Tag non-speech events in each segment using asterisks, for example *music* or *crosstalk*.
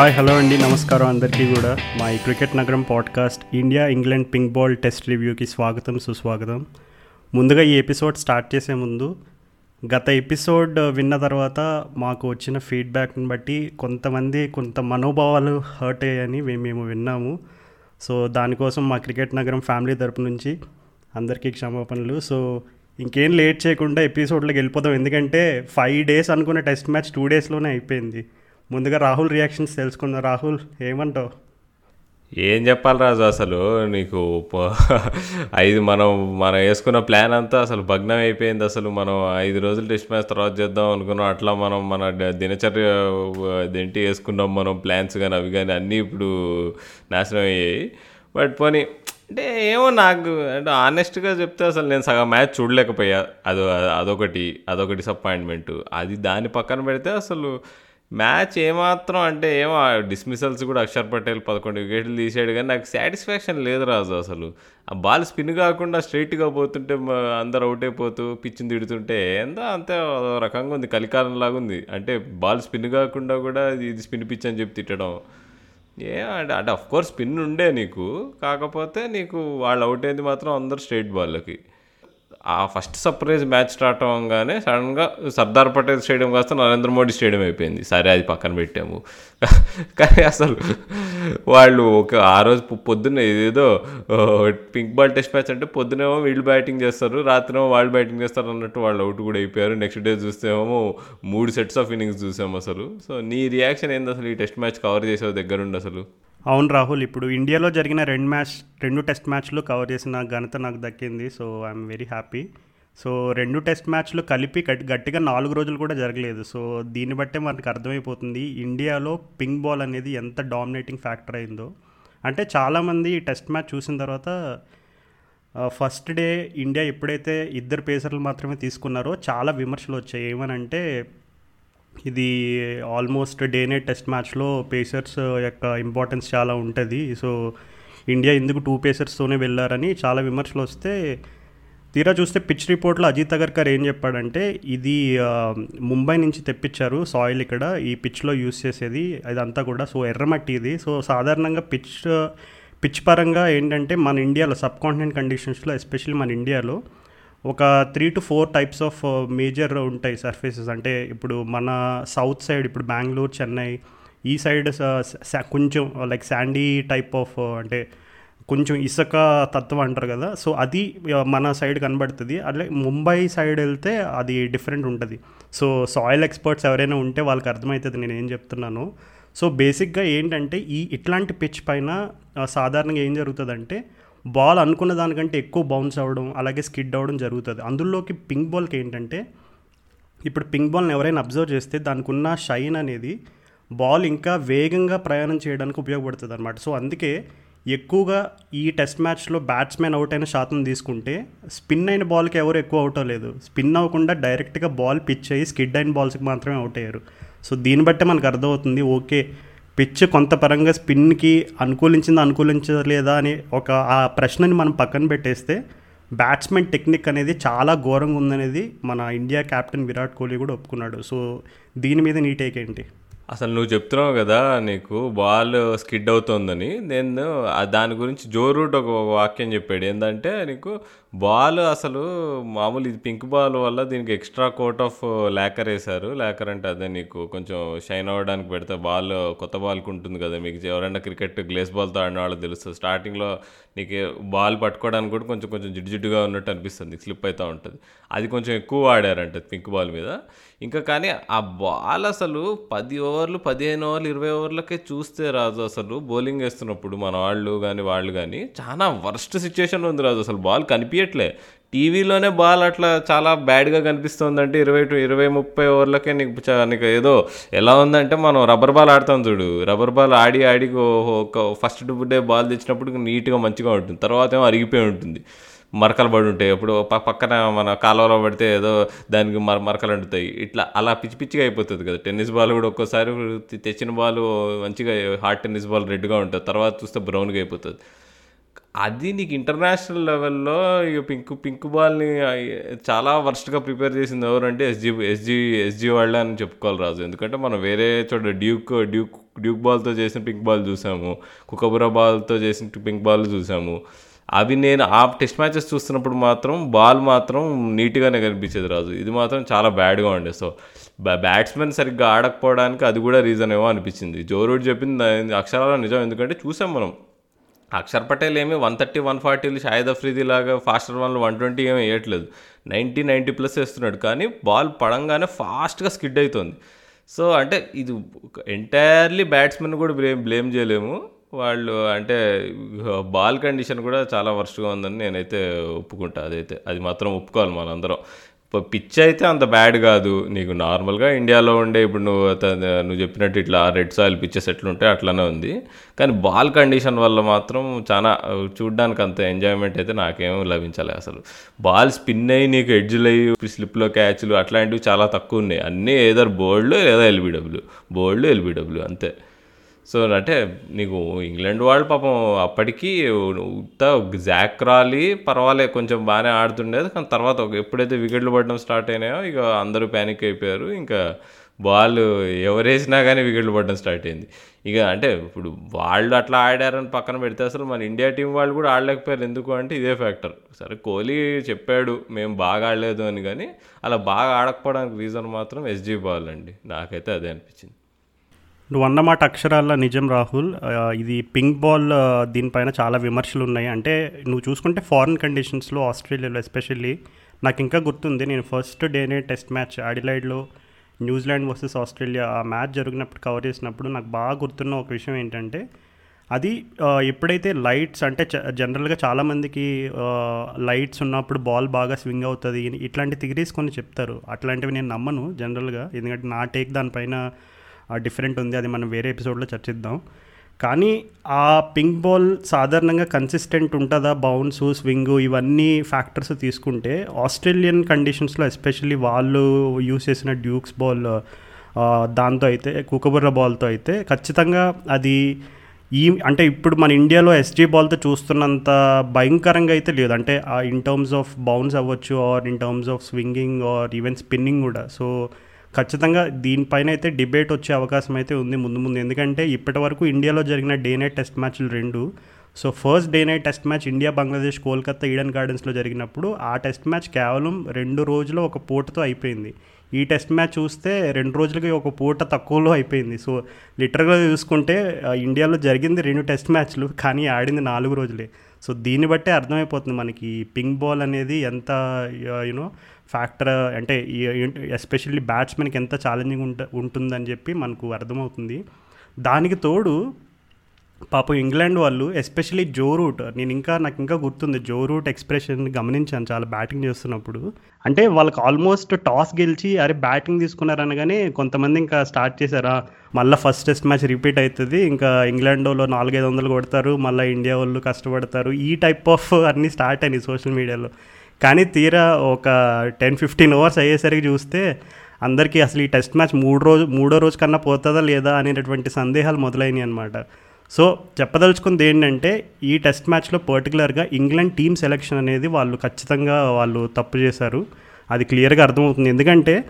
Hi hello అండి. నమస్కారం అందరికీ కూడా. మా ఈ క్రికెట్ నగరం podcast India England pink ball test రివ్యూకి స్వాగతం సుస్వాగతం. ముందుగా ఈ ఎపిసోడ్ స్టార్ట్ చేసే ముందు గత ఎపిసోడ్ విన్న తర్వాత మాకు వచ్చిన ఫీడ్బ్యాక్ని బట్టి కొంతమంది కొంత మనోభావాలు హర్ట్ అయ్యాయని మేము మేము విన్నాము. సో దానికోసం మా క్రికెట్ నగరం ఫ్యామిలీ తరపు నుంచి అందరికీ క్షమాపణలు. సో ఇంకేం లేట్ చేయకుండా ఎపిసోడ్లోకి వెళ్ళిపోతాం ఎందుకంటే ఫైవ్ డేస్ అనుకున్న టెస్ట్ మ్యాచ్ టూ డేస్లోనే అయిపోయింది. ముందుగా రాహుల్ రియాక్షన్స్ తెలుసుకుందాం. రాహుల్ ఏమంటావు? ఏం చెప్పాలి రాజు అసలు? నీకు *laughs* ఐదు మనం మనం వేసుకున్న ప్లాన్ అంతా అసలు భగ్నం అయిపోయింది అసలు. మనం ఐదు రోజులు టెస్ట్ మ్యాచ్ తర్వాత చేద్దాం అనుకున్నాం. అట్లా మనం మన దినచర్య దేంటి వేసుకున్నాం మనం ప్లాన్స్ కానీ అవి కానీ అన్నీ ఇప్పుడు నాశనం అయ్యాయి. బట్ పోనీ అంటే ఏమో నాకు అంటే ఆనెస్ట్గా చెప్తే అసలు నేను సగం మ్యాచ్ చూడలేకపోయా. అదో అదొకటి అదొక డిసప్పాయింట్మెంట్ అది దాని పక్కన పెడితే అసలు మ్యాచ్ ఏమాత్రం అంటే ఏమో డిస్మిసల్స్ కూడా అక్షర్ పటేల్ పదకొండు వికెట్లు తీసాడు కానీ నాకు సాటిస్ఫాక్షన్ లేదు రాజు అసలు. ఆ బాల్ స్పిన్ కాకుండా స్ట్రైట్గా పోతుంటే అందరు అవుట్ అయిపోతూ పిచ్చిని తిడుతుంటే ఎంత అంతే రకంగా ఉంది కలికాలం లాగా ఉంది. అంటే బాల్ స్పిన్ కాకుండా కూడా ఇది స్పిన్ పిచ్ అని చెప్పి తిట్టడం. ఏ అంటే అంటే అఫ్ కోర్స్ స్పిన్ ఉండే నీకు కాకపోతే నీకు వాళ్ళు అవుట్ అయింది మాత్రం అందరు స్ట్రైట్ బాల్కి ఆ ఫస్ట్ సర్ప్రైజ్ మ్యాచ్ స్టార్ట్ అవ్వగానే సడన్గా సర్దార్ పటేల్ స్టేడియం కాస్త నరేంద్ర మోడీ స్టేడియం అయిపోయింది. సరే అది పక్కన పెట్టాము. *laughs* కానీ అసలు వాళ్ళు ఒక ఆ రోజు పొద్దున్న ఏదేదో పింక్ బాల్ టెస్ట్ మ్యాచ్ అంటే పొద్దునేమో వీళ్ళు బ్యాటింగ్ చేస్తారు రాత్రినేమో వాళ్ళు బ్యాటింగ్ చేస్తారు అన్నట్టు వాళ్ళు అవుట్ కూడా అయిపోయారు. నెక్స్ట్ డే చూస్తేమో మూడు సెట్స్ ఆఫ్ ఇన్నింగ్స్ చూసాము అసలు. సో నీ రియాక్షన్ ఏంది అసలు ఈ టెస్ట్ మ్యాచ్ కవర్ చేసావు దగ్గరుండి అసలు? అవును రాహుల్ ఇప్పుడు ఇండియాలో జరిగిన రెండు మ్యాచ్ రెండు టెస్ట్ మ్యాచ్లు కవర్ చేసిన ఘనత నాకు దక్కింది. So I'm very happy so రెండు టెస్ట్ మ్యాచ్లు కలిపి గట్టి గట్టిగా నాలుగు రోజులు కూడా జరగలేదు. సో దీన్ని బట్టే మనకు అర్థమైపోతుంది ఇండియాలో పింక్ బాల్ అనేది ఎంత డామినేటింగ్ ఫ్యాక్టర్ అయిందో. అంటే చాలామంది ఈ టెస్ట్ మ్యాచ్ చూసిన తర్వాత ఫస్ట్ డే ఇండియా ఎప్పుడైతే ఇద్దరు పేసర్లు మాత్రమే తీసుకున్నారో చాలా విమర్శలు వచ్చాయి. ఏమనంటే ఇది ఆల్మోస్ట్ డే నైట్ టెస్ట్ మ్యాచ్లో పేసర్స్ యొక్క ఇంపార్టెన్స్ చాలా ఉంటుంది. సో ఇండియా ఎందుకు టూ పేసర్స్తోనే వెళ్ళారని చాలా విమర్శలు వస్తే తీరా చూస్తే పిచ్ రిపోర్ట్లో అజిత్ అగర్కర్ ఏం చెప్పాడంటే ఇది ముంబై నుంచి తెప్పించారు సాయిల్ ఇక్కడ ఈ పిచ్లో యూస్ చేసేది అదంతా కూడా. సో ఎర్రమట్టి ఇది. సో సాధారణంగా పిచ్ పిచ్ పరంగా ఏంటంటే మన ఇండియాలో సబ్ కాంటినెంట్ కండిషన్స్లో ఎస్పెషల్లీ మన ఇండియాలో ఒక three to four types of major ఉంటాయి సర్ఫేసెస్ అంటే ఇప్పుడు మన సౌత్ సైడ్ ఇప్పుడు బెంగళూరు చెన్నై ఈ సైడ్ uh, కొంచెం లైక్ శాండీ టైప్ ఆఫ్ అంటే కొంచెం ఇసుక తత్వం అంటారు కదా. సో అది uh, మన సైడ్ కనబడుతుంది. అట్లే ముంబై సైడ్ వెళ్తే అది డిఫరెంట్ ఉంటుంది. సో సాయిల్ ఎక్స్పర్ట్స్ ఎవరైనా ఉంటే వాళ్ళకి అర్థమవుతుంది నేను ఏం చెప్తున్నాను. సో బేసిక్గా ఏంటంటే ఈ ఇట్లాంటి పిచ్ పైన uh, సాధారణంగా ఏం జరుగుతుందంటే బాల్ అనుకున్న దానికంటే ఎక్కువ బౌన్స్ అవ్వడం అలాగే స్కిడ్ అవ్వడం జరుగుతుంది. అందులోకి పింక్ బాల్కి ఏంటంటే ఇప్పుడు పింక్ బాల్ని ఎవరైనా అబ్జర్వ్ చేస్తే దానికి ఉన్న షైన్ అనేది బాల్ ఇంకా వేగంగా ప్రయాణం చేయడానికి ఉపయోగపడుతుంది అనమాట సో అందుకే ఎక్కువగా ఈ టెస్ట్ మ్యాచ్లో బ్యాట్స్మెన్ అవుట్ అయిన శాతం తీసుకుంటే స్పిన్ అయిన బాల్కి ఎవరు ఎక్కువ అవుట్ అవ్వలేదు. స్పిన్ అవ్వకుండా డైరెక్ట్గా బాల్ పిచ్ అయ్యి స్కిడ్ అయిన బాల్స్కి మాత్రమే అవుట్ అయ్యారు. సో దీన్ని బట్టే మనకు అర్థమవుతుంది ఓకే పిచ్ కొంత పరంగా స్పిన్కి అనుకూలించిందా అనుకూలించలేదా అని ఒక ఆ ప్రశ్నని మనం పక్కన పెట్టేస్తే బ్యాట్స్మెన్ టెక్నిక్ అనేది చాలా ఘోరంగా ఉందనేది మన ఇండియా కెప్టెన్ విరాట్ కోహ్లీ కూడా ఒప్పుకున్నాడు. సో దీని మీద నీ టేక్ ఏంటి? అసలు నువ్వు చెప్తున్నావు కదా నీకు బాల్ స్కిడ్ అవుతోందని. నేను దాని గురించి జోరూట్ ఒక వాక్యం చెప్పాడు. ఏంటంటే నీకు బాల్ అసలు మామూలు ఇది పింక్ బాల్ వల్ల దీనికి ఎక్స్ట్రా కోట్ ఆఫ్ లేకర్ వేశారు. లేకర్ అంటే అదే నీకు కొంచెం షైన్ అవ్వడానికి పెడితే బాల్ కొత్త బాల్కి ఉంటుంది కదా మీకు. ఎవరైనా క్రికెట్ గ్లేస్ బాల్తో ఆడిన వాళ్ళకి తెలుస్తుంది స్టార్టింగ్లో నీకు బాల్ పట్టుకోవడానికి కూడా కొంచెం కొంచెం జిడ్డుజిడ్డుగా ఉన్నట్టు అనిపిస్తుంది. స్లిప్ అవుతూ ఉంటుంది. అది కొంచెం ఎక్కువ వాడారంట పింక్ బాల్ మీద. ఇంకా కానీ ఆ బాల్ అసలు పది ఓవర్లు పదిహేను ఓవర్లు ఇరవై ఓవర్లకే చూస్తే రాజు అసలు. బౌలింగ్ వేస్తున్నప్పుడు మన వాళ్ళు కానీ వాళ్ళు కానీ చాలా వర్స్ట్ సిచ్యుయేషన్ ఉంది రాజు అసలు. బాల్ తీయట్లే. టీవీలోనే బాల్ అట్లా చాలా బ్యాడ్గా కనిపిస్తుందంటే ఇరవై టు ఇరవై ముప్పై ఓవర్లకే నీకు నీకు ఏదో ఎలా ఉందంటే మనం రబ్బర్ బాల్ ఆడతాం చూడు. రబ్బర్ బాల్ ఆడి ఆడి ఒక ఫస్ట్ డే బాల్ తెచ్చినప్పుడు నీట్గా మంచిగా ఉంటుంది. తర్వాత ఏమో అరిగిపోయి ఉంటుంది. మరకలు పడి ఉంటాయి. అప్పుడు పక్కన మన కాలువలో పడితే ఏదో దానికి మర మరకలు అంటుతాయి. ఇట్లా అలా పిచ్చి పిచ్చిగా అయిపోతుంది కదా. టెన్నిస్ బాల్ కూడా ఒక్కోసారి తెచ్చిన బాల్ మంచిగా హార్డ్ టెన్నిస్ బాల్ రెడ్గా ఉంటుంది. తర్వాత చూస్తే బ్రౌన్గా అయిపోతుంది. అది నీకు ఇంటర్నేషనల్ లెవెల్లో ఇక పింక్ పింక్ బాల్ని చాలా వర్స్ట్గా ప్రిపేర్ చేసింది ఎవరంటే ఎస్జీ ఎస్జీ ఎస్జీ వాళ్ళే అని చెప్పుకోవాలి రాజు. ఎందుకంటే మనం వేరే చోట డ్యూక్ డ్యూక్ డ్యూక్ బాల్తో చేసిన పింక్ బాల్ చూసాము. కుకబురా బాల్తో చేసిన పింక్ బాల్ చూసాము. అవి నేను ఆ టెస్ట్ మ్యాచెస్ చూస్తున్నప్పుడు మాత్రం బాల్ మాత్రం నీట్గానే కనిపించేది రాజు. ఇది మాత్రం చాలా బ్యాడ్గా ఉండే. సో బ్యాట్స్మెన్ సరిగ్గా ఆడకపోవడానికి అది కూడా రీజన్ ఏమో అనిపించింది. జో చెప్పింది అక్షరాల నిజం. ఎందుకంటే చూసాం మనం. అక్షర్ పటేల్ ఏమి వన్ థర్టీ వన్ ఫార్టీలు షాయిద్ అఫ్రీది లాగా ఫాస్టర్ వన్లు వన్ ట్వంటీ ఏమి వేయట్లేదు. నైంటీ నైంటీ ప్లస్ వేస్తున్నాడు. కానీ బాల్ పడంగానే ఫాస్ట్గా స్కిడ్ అవుతుంది సో అంటే ఇది ఎంటైర్లీ బ్యాట్స్మెన్ కూడా బ్లేమ్ బ్లేమ్ చేయలేము. వాళ్ళు అంటే బాల్ కండిషన్ కూడా చాలా వర్స్ట్గా ఉందని నేనైతే ఒప్పుకుంటా. అదైతే అది మాత్రం ఒప్పుకోవాలి మనందరం. పిచ్ అయితే అంత బ్యాడ్ కాదు. నీకు నార్మల్గా ఇండియాలో ఉండే ఇప్పుడు నువ్వు నువ్వు చెప్పినట్టు ఇట్లా రెడ్ సాయిల్ పిచ్చెస్ ఎట్లుంటాయి అట్లానే ఉంది. కానీ బాల్ కండిషన్ వల్ల మాత్రం చాలా చూడడానికి అంత ఎంజాయ్మెంట్ అయితే నాకేం లభించాలి అసలు. బాల్ స్పిన్ అయ్యి నీకు ఎడ్జ్లు అయ్యి స్లిప్లో క్యాచ్లు అట్లాంటివి చాలా తక్కువ ఉన్నాయి. అన్నీ ఏదో బోల్డ్ లేదా ఎల్బిడబ్ల్యూ. బోల్డ్ ఎల్బిడబ్ల్యూ అంతే. సో అంటే నీకు ఇంగ్లాండ్ వాళ్ళు పాపం అప్పటికీ ఉత్త జాక్ రాలి పర్వాలేదు కొంచెం బాగానే ఆడుతుండేది. కానీ తర్వాత ఒక ఎప్పుడైతే వికెట్లు పడడం స్టార్ట్ అయినాయో ఇక అందరూ ప్యానిక్ అయిపోయారు. ఇంకా బాల్ ఎవరేసినా కానీ వికెట్లు పడడం స్టార్ట్ అయింది. ఇక అంటే ఇప్పుడు వాళ్ళు అట్లా ఆడారని పక్కన పెడితే అసలు మన ఇండియా టీం వాళ్ళు కూడా ఆడలేకపోయారు. ఎందుకు అంటే ఇదే ఫ్యాక్టర్. సరే కోహ్లీ చెప్పాడు మేము బాగా ఆడలేదు అని. కానీ అలా బాగా ఆడకపోవడానికి రీజన్ మాత్రం ఎస్జీ బాల్ అండి. నాకైతే అదే అనిపించింది. నువ్వు అన్నమాట అక్షరాల నిజం రాహుల్. ఇది పింక్ బాల్ దీనిపైన చాలా విమర్శలు ఉన్నాయి అంటే నువ్వు చూసుకుంటే ఫారిన్ కండిషన్స్లో ఆస్ట్రేలియాలో ఎస్పెషల్లీ నాకు ఇంకా గుర్తుంది. నేను ఫస్ట్ డేనే టెస్ట్ మ్యాచ్ ఆడిలైడ్లో న్యూజిలాండ్ వర్సెస్ ఆస్ట్రేలియా ఆ మ్యాచ్ జరిగినప్పుడు కవర్ చేసినప్పుడు నాకు బాగా గుర్తున్న ఒక విషయం ఏంటంటే అది ఎప్పుడైతే లైట్స్ అంటే చ- జనరల్గా చాలామందికి లైట్స్ ఉన్నప్పుడు బాల్ బాగా స్వింగ్ అవుతుంది ఇట్లాంటి థిగరీస్ కొన్ని చెప్తారు. అట్లాంటివి నేను నమ్మను జనరల్గా. ఎందుకంటే నా టేక్ దానిపైన డిఫరెంట్ ఉంది అది మనం వేరే ఎపిసోడ్లో చర్చిద్దాం. కానీ ఆ పింక్ బాల్ సాధారణంగా కన్సిస్టెంట్ ఉంటుందా? బౌన్స్ స్వింగ్ ఇవన్నీ ఫ్యాక్టర్స్ తీసుకుంటే ఆస్ట్రేలియన్ కండిషన్స్లో ఎస్పెషల్లీ వాళ్ళు యూస్ చేసిన డ్యూక్స్ బాల్ దాంతో అయితే కుకబుర్ర బాల్తో అయితే ఖచ్చితంగా అది ఈ అంటే ఇప్పుడు మన ఇండియాలో ఎస్జీ బాల్తో చూస్తున్నంత భయంకరంగా అయితే లేదు. అంటే ఇన్ టర్మ్స్ ఆఫ్ బౌన్స్ అవ్వచ్చు or in terms of swinging or even spinning కూడా. సో ఖచ్చితంగా దీనిపైన అయితే డిబేట్ వచ్చే అవకాశం అయితే ఉంది ముందు ముందు. ఎందుకంటే ఇప్పటి వరకు ఇండియాలో జరిగిన డే నైట్ టెస్ట్ మ్యాచ్లు రెండు. So first day night test match India Bangladesh Kolkata Eden గార్డెన్స్లో జరిగినప్పుడు ఆ టెస్ట్ మ్యాచ్ కేవలం రెండు రోజులు ఒక పూటతో అయిపోయింది. ఈ టెస్ట్ మ్యాచ్ చూస్తే రెండు రోజులకి ఒక పూట తక్కువలో అయిపోయింది. సో లిటరల్గా చూసుకుంటే ఇండియాలో జరిగింది రెండు టెస్ట్ మ్యాచ్లు కానీ ఆడింది నాలుగు రోజులే. సో దీన్ని బట్టే అర్థమైపోతుంది మనకి పింక్ బాల్ అనేది ఎంత యూనో ఫ్యాక్టర్ అంటే ఎస్పెషల్లీ బ్యాట్స్మెన్కి ఎంత ఛాలెంజింగ్ ఉంట ఉంటుందని చెప్పి మనకు అర్థమవుతుంది. దానికి తోడు పాపం ఇంగ్లాండ్ వాళ్ళు ఎస్పెషల్లీ జో రూట్ నేను ఇంకా నాకు ఇంకా గుర్తుంది జో రూట్ ఎక్స్ప్రెషన్ గమనించాను చాలా బ్యాటింగ్ చేస్తున్నప్పుడు. అంటే వాళ్ళకి ఆల్మోస్ట్ టాస్ గెలిచి అరే బ్యాటింగ్ తీసుకున్నారనగానే కొంతమంది ఇంకా స్టార్ట్ చేశారా మళ్ళీ ఫస్ట్ టెస్ట్ మ్యాచ్ రిపీట్ అవుతుంది ఇంకా ఇంగ్లాండ్ వాళ్ళు నాలుగైదు వందలు కొడతారు మళ్ళీ ఇండియా వాళ్ళు కష్టపడతారు ఈ టైప్ ఆఫ్ అన్నీ స్టార్ట్ అయినాయి సోషల్ మీడియాలో కానీ తీరా ఒక టెన్ ఫిఫ్టీన్ అవర్స్ అయ్యేసరికి చూస్తే అందరికీ అసలు ఈ టెస్ట్ మ్యాచ్ మూడు రోజు మూడో రోజు కన్నా పోతుందా లేదా అనేటటువంటి సందేహాలు మొదలైనవి అనమాట సో చెప్పదలుచుకుంది ఏంటంటే ఈ టెస్ట్ మ్యాచ్లో పర్టికులర్గా ఇంగ్లాండ్ టీమ్ సెలెక్షన్ అనేది వాళ్ళు ఖచ్చితంగా వాళ్ళు తప్పు చేశారు. అది క్లియర్గా అర్థమవుతుంది. ఎందుకంటే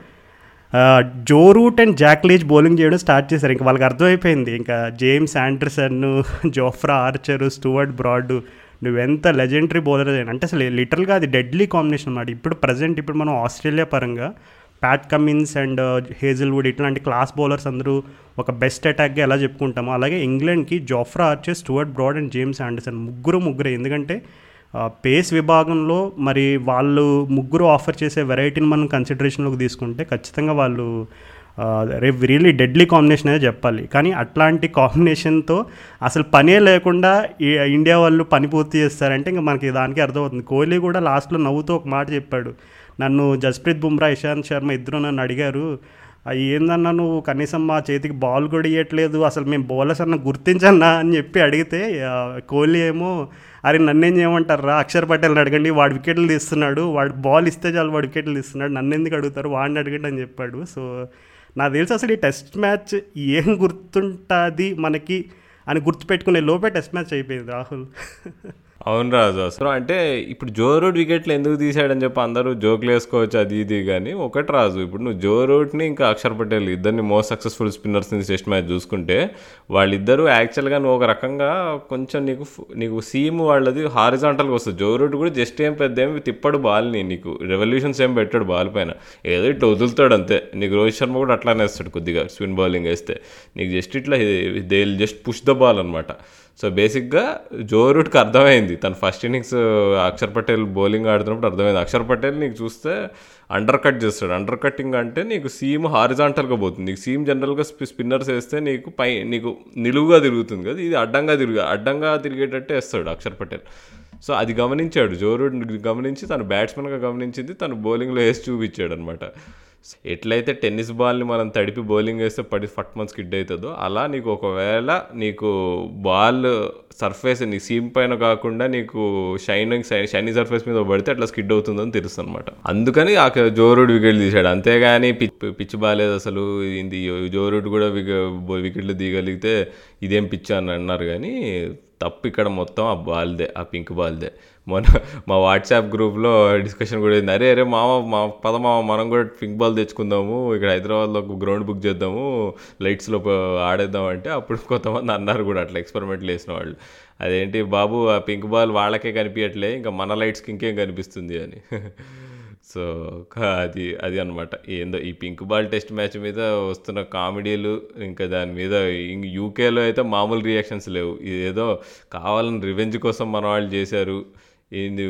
Joe Root and Jack Leach bowling చేయడం స్టార్ట్ చేశారు. ఇంకా వాళ్ళకి అర్థమైపోయింది. ఇంకా James Anderson Jofra Archer Stuart Broad నువ్వెంత లెజెండరీ బౌలర్ అయినా అంటే అసలు లిటరల్గా అది డెడ్లీ కాంబినేషన్ అన్నమాట. ఇప్పుడు ప్రజెంట్ ఇప్పుడు మనం ఆస్ట్రేలియా పరంగా ప్యాట్ కమిన్స్ అండ్ హేజిల్వుడ్ ఇట్లాంటి క్లాస్ బౌలర్స్ అందరూ ఒక బెస్ట్ అటాక్గా ఎలా చెప్పుకుంటామో అలాగే ఇంగ్లాండ్కి Jofra Archer Stuart Broad and James Anderson ముగ్గురు ముగ్గురే. ఎందుకంటే పేస్ విభాగంలో మరి వాళ్ళు ముగ్గురు ఆఫర్ చేసే వెరైటీని మనం కన్సిడరేషన్లోకి తీసుకుంటే ఖచ్చితంగా వాళ్ళు రేపు రియల్లీ డెడ్లీ కాంబినేషన్ అనేది చెప్పాలి. కానీ అట్లాంటి కాంబినేషన్తో అసలు పనే లేకుండా ఇండియా వాళ్ళు పని పూర్తి చేస్తారంటే ఇంకా మనకి దానికి అర్థమవుతుంది. కోహ్లీ కూడా లాస్ట్లో నవ్వుతూ ఒక మాట చెప్పాడు. నన్ను జస్ప్రీత్ బుమ్రా ఇషాంత్ శర్మ ఇద్దరు నన్ను అడిగారు ఏందన్నా నువ్వు కనీసం మా చేతికి బాల్ కూడా ఇవ్వట్లేదు అసలు మేము బౌలర్స్ అన్న గుర్తించన్నా? అని చెప్పి అడిగితే కోహ్లీ ఏమో అరే నన్నేం చేయమంటారు రా అక్షర్ పటేల్ని అడగండి వాడు వికెట్లు తీస్తున్నాడు వాడు బాల్ ఇస్తే చాలు వాడు వికెట్లు తీస్తున్నాడు నన్ను ఎందుకు అడుగుతారు? వాడిని అడగండి అని చెప్పాడు. సో నాకు తెలిసి అసలు ఈ టెస్ట్ మ్యాచ్ ఏం గుర్తుంటుంది మనకి అని గుర్తుపెట్టుకునే లోపే టెస్ట్ మ్యాచ్ అయిపోయింది రాహుల్. అవును రాజు అసలు. అంటే ఇప్పుడు జో రూట్ వికెట్లు ఎందుకు తీసాడని చెప్పి అందరూ జోకులు వేసుకోవచ్చు అది ఇది కానీ ఒకటి రాజు. ఇప్పుడు నువ్వు జో రూట్ని ఇంకా అక్షర్ పటేల్ ఇద్దరిని most successful spinners test match చూసుకుంటే వాళ్ళిద్దరూ యాక్చువల్గా నువ్వు ఒక రకంగా కొంచెం నీకు నీకు సీమ్ వాళ్ళది హారిజాంటల్గా వస్తుంది. జో రూట్ కూడా జస్ట్ ఏం పెద్ద ఏమి తిప్పడు బాల్ని నీకు రెవల్యూషన్స్ ఏం పెట్టాడు బాల్ పైన. ఏదో ఇట్లా వదులుతాడు అంతే. నీకు రోహిత్ శర్మ కూడా అట్లానే వేస్తాడు కొద్దిగా స్పిన్ బౌలింగ్ వేస్తే. నీకు జస్ట్ ఇట్లా they just push the ball అనమాట సో బేసిక్గా జో రూట్కి అర్థమైంది. తన first innings Akshar Patel bowling ఆడుతున్నప్పుడు అర్థమైంది. అక్షర్ పటేల్ నీకు చూస్తే అండర్ కట్ చేస్తాడు. అండర్ కట్టింగ్ అంటే నీకు సీమ్ హారిజాంటల్గా పోతుంది. నీకు సీమ్ జనరల్గా స్పిన్నర్స్ వేస్తే నీకు పై నీకు నిలువుగా తిరుగుతుంది కదా. ఇది అడ్డంగా తిరుగు అడ్డంగా తిరిగేటట్టే వేస్తాడు అక్షర్ పటేల్. సో అది గమనించాడు. జోరూడ్ గమనించి తను బ్యాట్స్మెన్గా గమనించింది. తను బౌలింగ్లో వేసి చూపించాడు అనమాట ఎట్లయితే టెన్నిస్ బాల్ని మనం తడిపి బౌలింగ్ వేస్తే పడి ఫట్ మంత్ స్కిడ్ అవుతుందో అలా నీకు ఒకవేళ నీకు బాల్ సర్ఫేస్ నీ సీమ్ పైన కాకుండా నీకు షైనింగ్ షైనింగ్ సర్ఫేస్ మీద పడితే అట్లా స్కిడ్ అవుతుందని తెలుస్తుంది అనమాట అందుకని ఆ జోరుడ్ వికెట్లు తీశాడు. అంతేగాని పిచ్ బాగాలేదు అసలు. ఇది జోరుడు కూడా వికెట్లు దిగలిగితే ఇదేం పిచ్ అని అన్నారు కానీ తప్పు ఇక్కడ మొత్తం ఆ బాల్దే ఆ పింక్ బాల్దే. మొన్న మా వాట్సాప్ గ్రూప్లో డిస్కషన్ కూడా అయింది. అరే అరే మామ మా పద మామ మనం కూడా పింక్ బాల్ తెచ్చుకుందాము ఇక్కడ హైదరాబాద్లో ఒక గ్రౌండ్ బుక్ చేద్దాము లైట్స్లో ఆడేద్దాం అంటే అప్పుడు కొంతమంది అన్నారు కూడా అట్లా ఎక్స్పెరిమెంట్లు వేసిన వాళ్ళు. అదేంటి బాబు ఆ పింక్ బాల్ వాళ్ళకే కనిపించట్లే ఇంకా మన లైట్స్కి ఇంకేం కనిపిస్తుంది అని. సో అది అది అనమాట ఏందో ఈ పింక్ బాల్ టెస్ట్ మ్యాచ్ మీద వస్తున్న కామెడీలు ఇంకా దాని మీద యూకేలో అయితే మామూలు రియాక్షన్స్ లేవు. ఏదో కావాలని రివెంజ్ కోసం మన వాళ్ళు చేశారు. ఏంది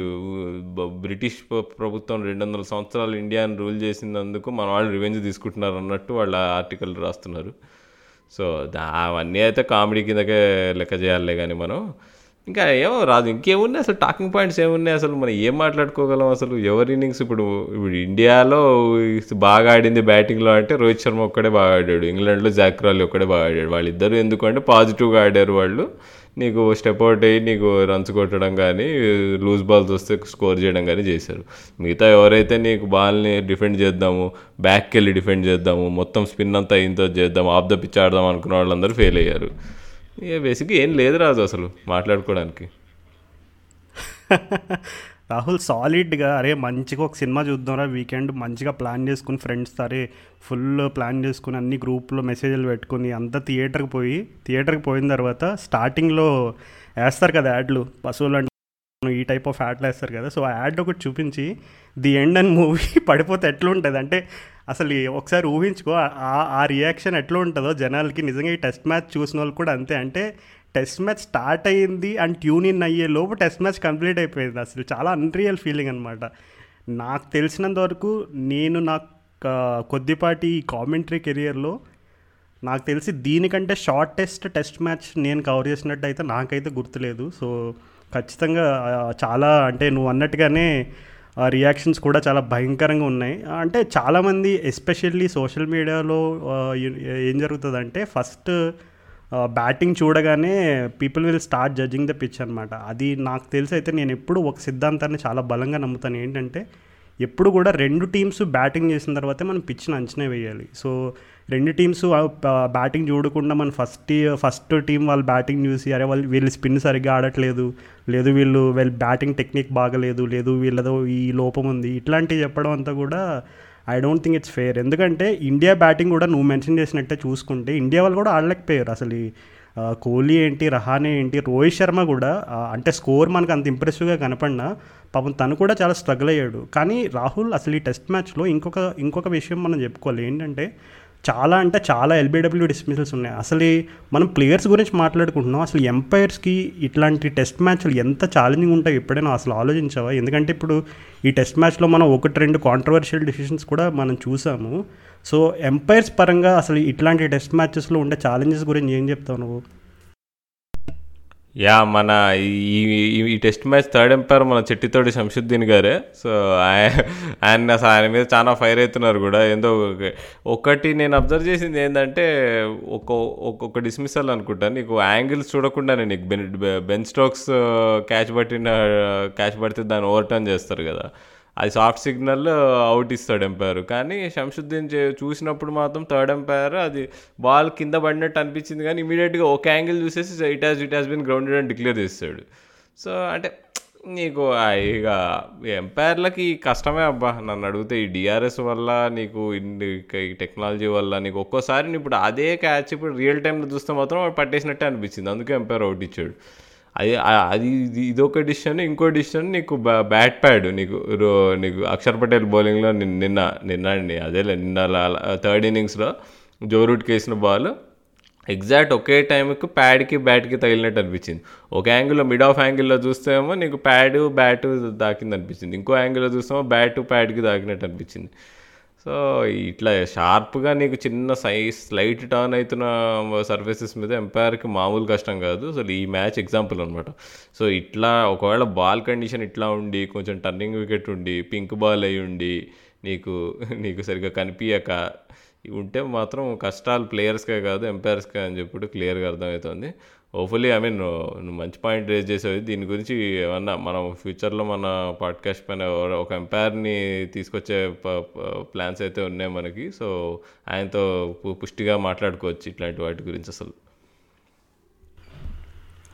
బ్రిటిష్ ప్రభుత్వం రెండు వందల సంవత్సరాలు ఇండియాని రూల్ చేసినందుకు మన వాళ్ళు రివెంజ్ తీసుకుంటున్నారు అన్నట్టు వాళ్ళ ఆర్టికల్ రాస్తున్నారు. సో అవన్నీ అయితే కామెడీ కిందకే లెక్క చేయాలి కానీ మనం. ఇంకా ఏమో రాదు. ఇంకేమున్నాయి అసలు టాకింగ్ పాయింట్స్ ఏమున్నాయి? అసలు మనం ఏం మాట్లాడుకోగలం అసలు? ఎవరి ఇన్నింగ్స్ ఇప్పుడు? ఇప్పుడు ఇండియాలో బాగా ఆడింది బ్యాటింగ్లో అంటే రోహిత్ శర్మ ఒక్కడే బాగా ఆడాడు. ఇంగ్లాండ్లో జాక్రాలి ఒక్కడే బాగా ఆడాడు. వాళ్ళిద్దరు ఎందుకంటే పాజిటివ్గా ఆడారు వాళ్ళు. నీకు స్టెప్ అవుట్ అయ్యి నీకు రన్స్ కొట్టడం కానీ లూజ్ బాల్స్ వస్తే స్కోర్ చేయడం కానీ చేశారు. మిగతా ఎవరైతే నీకు బాల్ని డిఫెండ్ చేద్దాము బ్యాక్కి వెళ్ళి డిఫెండ్ చేద్దాము మొత్తం స్పిన్ అంతా ఇంత చేద్దాం ఆఫ్ ద పిచ్ ఆడదాం అనుకున్న వాళ్ళందరూ ఫెయిల్ అయ్యారు. ఇక బేసిక్గా ఏం లేదు రాదు అసలు మాట్లాడుకోవడానికి. *laughs* రాహుల్ సాలిడ్గా అరే మంచిగా ఒక సినిమా చూద్దాంరా వీకెండ్ మంచిగా ప్లాన్ చేసుకుని ఫ్రెండ్స్ అరే ఫుల్ ప్లాన్ చేసుకుని అన్ని గ్రూప్లో మెసేజ్లు పెట్టుకుని అంతా థియేటర్కి పోయి థియేటర్కి పోయిన తర్వాత స్టార్టింగ్లో వేస్తారు కదా యాడ్లు పశువులు అంటే ఈ టైప్ ఆఫ్ యాడ్లు వేస్తారు కదా. సో ఆ యాడ్ ఒకటి చూపించి ది ఎండ్ అండ్ మూవీ *laughs* పడిపోతే ఎట్లా ఉంటుంది అంటే అసలు ఒకసారి ఊహించుకో ఆ రియాక్షన్ ఎట్లా ఉంటుందో జనాలకి నిజంగా ఈ టెస్ట్ మ్యాచ్ చూసిన వాళ్ళు కూడా అంతే. అంటే టెస్ట్ మ్యాచ్ స్టార్ట్ అయ్యింది అండ్ ట్యూన్ ఇన్ అయ్యే లోపు టెస్ట్ మ్యాచ్ కంప్లీట్ అయిపోయింది అసలు. చాలా అన్రియల్ ఫీలింగ్ అనమాట నాకు తెలిసినంత వరకు నేను నాకు కొద్దిపాటి కామెంటరీ కెరియర్లో నాకు తెలిసి దీనికంటే షార్టెస్ట్ టెస్ట్ మ్యాచ్ నేను కవర్ చేసినట్టు అయితే నాకైతే గుర్తులేదు. సో ఖచ్చితంగా చాలా అంటే నువ్వు అన్నట్టుగానే రియాక్షన్స్ కూడా చాలా భయంకరంగా ఉన్నాయి. అంటే చాలామంది ఎస్పెషల్లీ సోషల్ మీడియాలో ఏం జరుగుతుందంటే ఫస్ట్ బ్యాటింగ్ చూడగానే people will start judging the pitch అనమాట అది నాకు తెలిసి అయితే నేను ఎప్పుడు ఒక సిద్ధాంతాన్ని చాలా బలంగా నమ్ముతాను. ఏంటంటే ఎప్పుడు కూడా రెండు టీమ్స్ బ్యాటింగ్ చేసిన తర్వాతే మనం పిచ్ని అంచనా వేయాలి. సో రెండు టీమ్స్ బ్యాటింగ్ చూడకుండా మనం ఫస్ట్ ఫస్ట్ టీం వాళ్ళు బ్యాటింగ్ చూసి అరే వాళ్ళు వీళ్ళు స్పిన్ సరిగ్గా ఆడట్లేదు. లేదు వీళ్ళు వీళ్ళు బ్యాటింగ్ టెక్నిక్ బాగలేదు. లేదు వీళ్ళదో ఈ లోపం ఉంది. ఇట్లాంటివి చెప్పడం అంతా కూడా I don't think it's fair ఎందుకంటే ఇండియా బ్యాటింగ్ కూడా నువ్వు మెన్షన్ చేసినట్టే చూసుకుంటే ఇండియా వాళ్ళు కూడా ఆడలేకపోయారు. అసలు కోహ్లీ ఏంటి రహానే ఏంటి రోహిత్ శర్మ కూడా అంటే స్కోర్ మనకు అంత ఇంప్రెసివ్గా కనపడినా పాపం తను కూడా చాలా స్ట్రగుల్ అయ్యాడు. కానీ రాహుల్ అసలు ఈ టెస్ట్ మ్యాచ్లో ఇంకొక ఇంకొక విషయం మనం చెప్పుకోవాలి. ఏంటంటే చాలా అంటే చాలా ఎల్బీడబ్ల్యూ డిస్మిసల్స్ ఉన్నాయి. అసలు మనం ప్లేయర్స్ గురించి మాట్లాడుకుంటున్నాం. అసలు ఎంపైర్స్కి ఇట్లాంటి టెస్ట్ మ్యాచ్లు ఎంత ఛాలెంజింగ్ ఉంటాయి ఎప్పుడైనా అసలు ఆలోచించావా? ఎందుకంటే ఇప్పుడు ఈ టెస్ట్ మ్యాచ్లో మనం ఒకటి రెండు కాంట్రవర్షియల్ డిసిషన్స్ కూడా మనం చూసాము. సో ఎంపైర్స్ పరంగా అసలు ఇట్లాంటి టెస్ట్ మ్యాచెస్లో ఉండే ఛాలెంజెస్ గురించి ఏం చెప్తావు నువ్వు? యా మన ఈ ఈ టెస్ట్ మ్యాచ్ థర్డ్ ఎంపైర్ మన చెట్టితోటి శంషుద్దీన్ గారే. సో ఆయన అసలు ఆయన మీద చాలా ఫైర్ అవుతున్నారు కూడా. ఏందో ఒకటి నేను అబ్జర్వ్ చేసింది ఏంటంటే ఒక ఒక్కొక్క డిస్మిసల్ అనుకుంటా. నీకు యాంగిల్స్ చూడకుండానే నీకు బెన్ బెన్ స్టోక్స్ క్యాచ్ పట్టిన క్యాచ్ పడితే దాన్ని ఓవర్టర్న్ చేస్తారు కదా. అది సాఫ్ట్ సిగ్నల్ అవుట్ ఇస్తాడు ఎంపైర్ కానీ శంషుద్దీన్ చూసినప్పుడు మాత్రం థర్డ్ ఎంపైర్ అది బాల్ కింద పడినట్టు అనిపించింది కానీ ఇమీడియట్గా ఒక యాంగిల్ చూసేసి it has it has been grounded అని డిక్లేర్ చేస్తాడు. సో అంటే నీకు ఇక ఎంపైర్లకి కష్టమే అబ్బా. నన్ను అడిగితే ఈ డిఆర్ఎస్ వల్ల నీకు ఇన్ని ఈ టెక్నాలజీ వల్ల నీకు ఒక్కోసారి ఇప్పుడు అదే క్యాచ్ ఇప్పుడు రియల్ టైంలో చూస్తే మాత్రం పట్టేసినట్టే అనిపించింది. అందుకే ఎంపైర్ అవుట్ ఇచ్చాడు. అది అది ఇది- ఇదొక డిసిషన్ ఇంకో డిసిషన్ నీకు బ్యా- బ్యాట్ ప్యాడ్ నీకు రో- నీకు అక్షర్ పటేల్ బౌలింగ్లో నిన్న నిన్న నిన్న అండి అదేలే నిన్న థర్డ్ ఇన్నింగ్స్లో జో రూట్కి వేసిన బాల్ ఎగ్జాక్ట్ ఒకే టైంకి ప్యాడ్కి బ్యాట్కి తగిలినట్టు అనిపించింది. ఒక యాంగిల్లో మిడ్ ఆఫ్ యాంగిల్లో చూస్తేమో నీకు ప్యాడ్ బ్యాట్ దాకింది అనిపించింది ఇంకో యాంగిల్లో చూస్తేమో బ్యాట్ ప్యాడ్కి దాకినట్టు అనిపించింది. సో ఇట్లా షార్ప్గా నీకు చిన్న సైజ్ స్లైట్ టర్న్ అవుతున్న సర్ఫేసెస్ మీద ఎంపైర్కి మామూలు కష్టం కాదు. అసలు ఈ మ్యాచ్ ఎగ్జాంపుల్ అనమాట సో ఇట్లా ఒకవేళ బాల్ కండిషన్ ఇట్లా ఉండి కొంచెం టర్నింగ్ వికెట్ ఉండి పింక్ బాల్ అయి ఉండి నీకు నీకు సరిగ్గా కనిపించక ఉంటే మాత్రం కష్టాలు ప్లేయర్స్కే కాదు ఎంపైర్స్కే అని చెప్పి క్లియర్గా అర్థమవుతుంది. హోప్ఫుల్లీ ఐ మీన్ నువ్వు మంచి పాయింట్ రేజ్ చేసేది దీని గురించి ఏమన్నా మనం ఫ్యూచర్లో మన పాడ్కాస్ట్ పైన ఒక ఎంపైర్ని తీసుకొచ్చే ప్లాన్స్ అయితే ఉన్నాయి మనకి. సో ఆయనతో పుష్టిగా మాట్లాడుకోవచ్చు ఇట్లాంటి వాటి గురించి అసలు.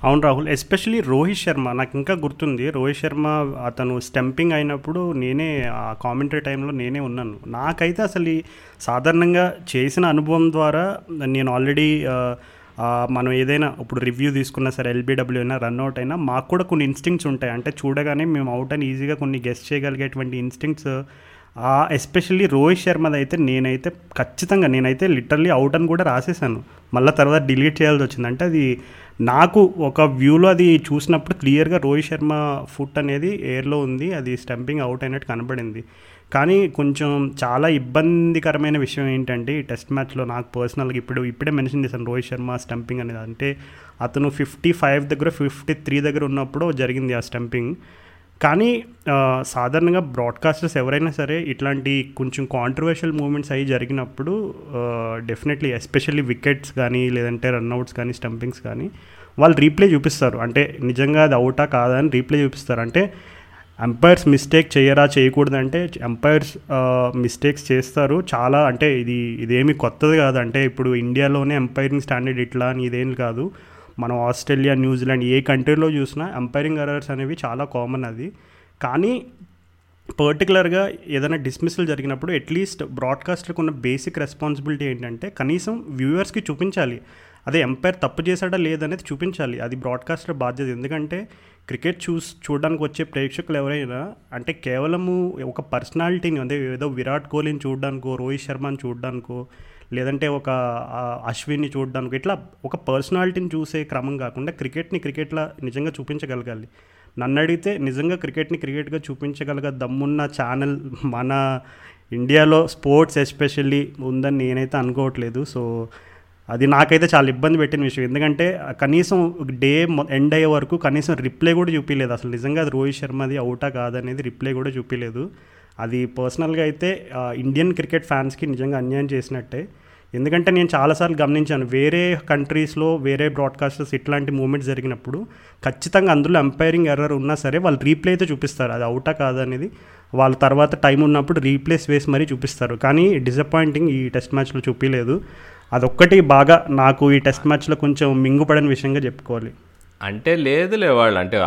అవును రాహుల్ ఎస్పెషలీ రోహిత్ శర్మ. నాకు ఇంకా గుర్తుంది రోహిత్ శర్మ అతను స్టంపింగ్ అయినప్పుడు నేనే ఆ కామెంటరీ టైంలో నేనే ఉన్నాను. నాకైతే అసలు సాధారణంగా చేసిన అనుభవం ద్వారా నేను ఆల్రెడీ మనం ఏదైనా ఇప్పుడు రివ్యూ తీసుకున్నా సరే ఎల్బీడబ్ల్యూ అయినా రన్అట్ అయినా మాకు కూడా కొన్ని ఇన్స్టింక్ట్స్ ఉంటాయి. అంటే చూడగానే మేము అవుట్ అని ఈజీగా కొన్ని గెస్ట్ చేయగలిగేటువంటి ఇన్స్టింక్ట్స్ ఎస్పెషల్లీ రోహిత్ శర్మది అయితే నేనైతే ఖచ్చితంగా నేనైతే లిటర్లీ అవుట్ అని కూడా రాసేసాను. మళ్ళీ తర్వాత డిలీట్ చేయాల్సి వచ్చింది. అంటే అది నాకు ఒక వ్యూలో అది చూసినప్పుడు క్లియర్గా రోహిత్ శర్మ ఫుట్ అనేది ఎయిర్లో ఉంది అది స్టంపింగ్ అవుట్ అయినట్టు కనబడింది కానీ కొంచెం చాలా ఇబ్బందికరమైన విషయం ఏంటంటే ఈ టెస్ట్ మ్యాచ్లో నాకు పర్సనల్గా ఇప్పుడు ఇప్పుడే మెన్షన్ చేశాను రోహిత్ శర్మ స్టంపింగ్ అనేది. అంటే అతను ఫిఫ్టీ ఫైవ్ దగ్గర ఫిఫ్టీ త్రీ దగ్గర ఉన్నప్పుడు జరిగింది ఆ స్టంపింగ్. కానీ సాధారణంగా బ్రాడ్కాస్టర్స్ ఎవరైనా సరే ఇట్లాంటి కొంచెం కాంట్రవర్షియల్ మూమెంట్స్ అయ్యి జరిగినప్పుడు డెఫినెట్లీ ఎస్పెషల్లీ వికెట్స్ కానీ లేదంటే రన్అట్స్ కానీ స్టంపింగ్స్ కానీ వాళ్ళు రీప్లే చూపిస్తారు. అంటే నిజంగా అది అవుటా కాదా అని రీప్లే చూపిస్తారు. అంటే అంపైర్స్ మిస్టేక్ చేయరా చేయకూడదంటే అంపైర్స్ మిస్టేక్స్ చేస్తారు. చాలా అంటే ఇది ఇదేమి కొత్తది కాదు. అంటే ఇప్పుడు ఇండియాలోనే ఎంపైరింగ్ స్టాండర్డ్ ఇట్లా అని ఇదేం కాదు. మనం ఆస్ట్రేలియా న్యూజిలాండ్ ఏ కంట్రీలో చూసినా ఎంపైరింగ్ ఎర్రర్స్ అనేవి చాలా కామన్ అది. కానీ పర్టికులర్గా ఏదైనా డిస్మిస్లు జరిగినప్పుడు అట్లీస్ట్ బ్రాడ్కాస్టర్కి ఉన్న బేసిక్ రెస్పాన్సిబిలిటీ ఏంటంటే కనీసం వ్యూవర్స్కి చూపించాలి. అదే ఎంపైర్ తప్పు చేశాడా లేదనేది చూపించాలి. అది బ్రాడ్కాస్టర్ బాధ్యత. ఎందుకంటే క్రికెట్ చూస్ చూడడానికి వచ్చే ప్రేక్షకులు ఎవరైనా అంటే కేవలము ఒక పర్సనాలిటీని అంటే ఏదో విరాట్ కోహ్లీని చూడడానికో రోహిత్ శర్మని చూడడానికో లేదంటే ఒక అశ్విన్ని చూడడానికి ఇట్లా ఒక పర్సనాలిటీని చూసే క్రమం కాకుండా క్రికెట్ని క్రికెట్లా నిజంగా చూపించగలగాలి. నన్ను అడిగితే నిజంగా క్రికెట్ని క్రికెట్గా చూపించగలగ దమ్మున్న ఛానల్ మన ఇండియాలో స్పోర్ట్స్ ఎస్పెషల్లీ ఉందని నేనైతే అనుకోవట్లేదు. సో అది నాకైతే చాలా ఇబ్బంది పెట్టిన విషయం. ఎందుకంటే కనీసం డే ఎండ్ అయ్యే వరకు కనీసం రిప్లై కూడా చూపించలేదు అసలు నిజంగా అది రోహిత్ శర్మది అవుటా కాదనేది రిప్లై కూడా చూపించలేదు అది పర్సనల్గా అయితే ఇండియన్ క్రికెట్ ఫ్యాన్స్కి నిజంగా అన్యాయం చేసినట్టే. ఎందుకంటే నేను చాలాసార్లు గమనించాను వేరే కంట్రీస్లో వేరే బ్రాడ్కాస్టర్స్ ఇట్లాంటి మూమెంట్స్ జరిగినప్పుడు ఖచ్చితంగా అందులో ఎంపైరింగ్ ఎర్రర్ ఉన్నా సరే వాళ్ళు రీప్లే అయితే చూపిస్తారు. అది అవుటా కాదా అనేది వాళ్ళ తర్వాత టైం ఉన్నప్పుడు రీప్లేస్ వేసి మరీ చూపిస్తారు. కానీ డిసప్పాయింటింగ్ ఈ టెస్ట్ మ్యాచ్లో చూపించలేదు అదొక్కటి బాగా నాకు ఈ టెస్ట్ మ్యాచ్లో కొంచెం మింగుపడని విషయంగా చెప్పుకోవాలి. అంటే లేదులే వాళ్ళు. అంటే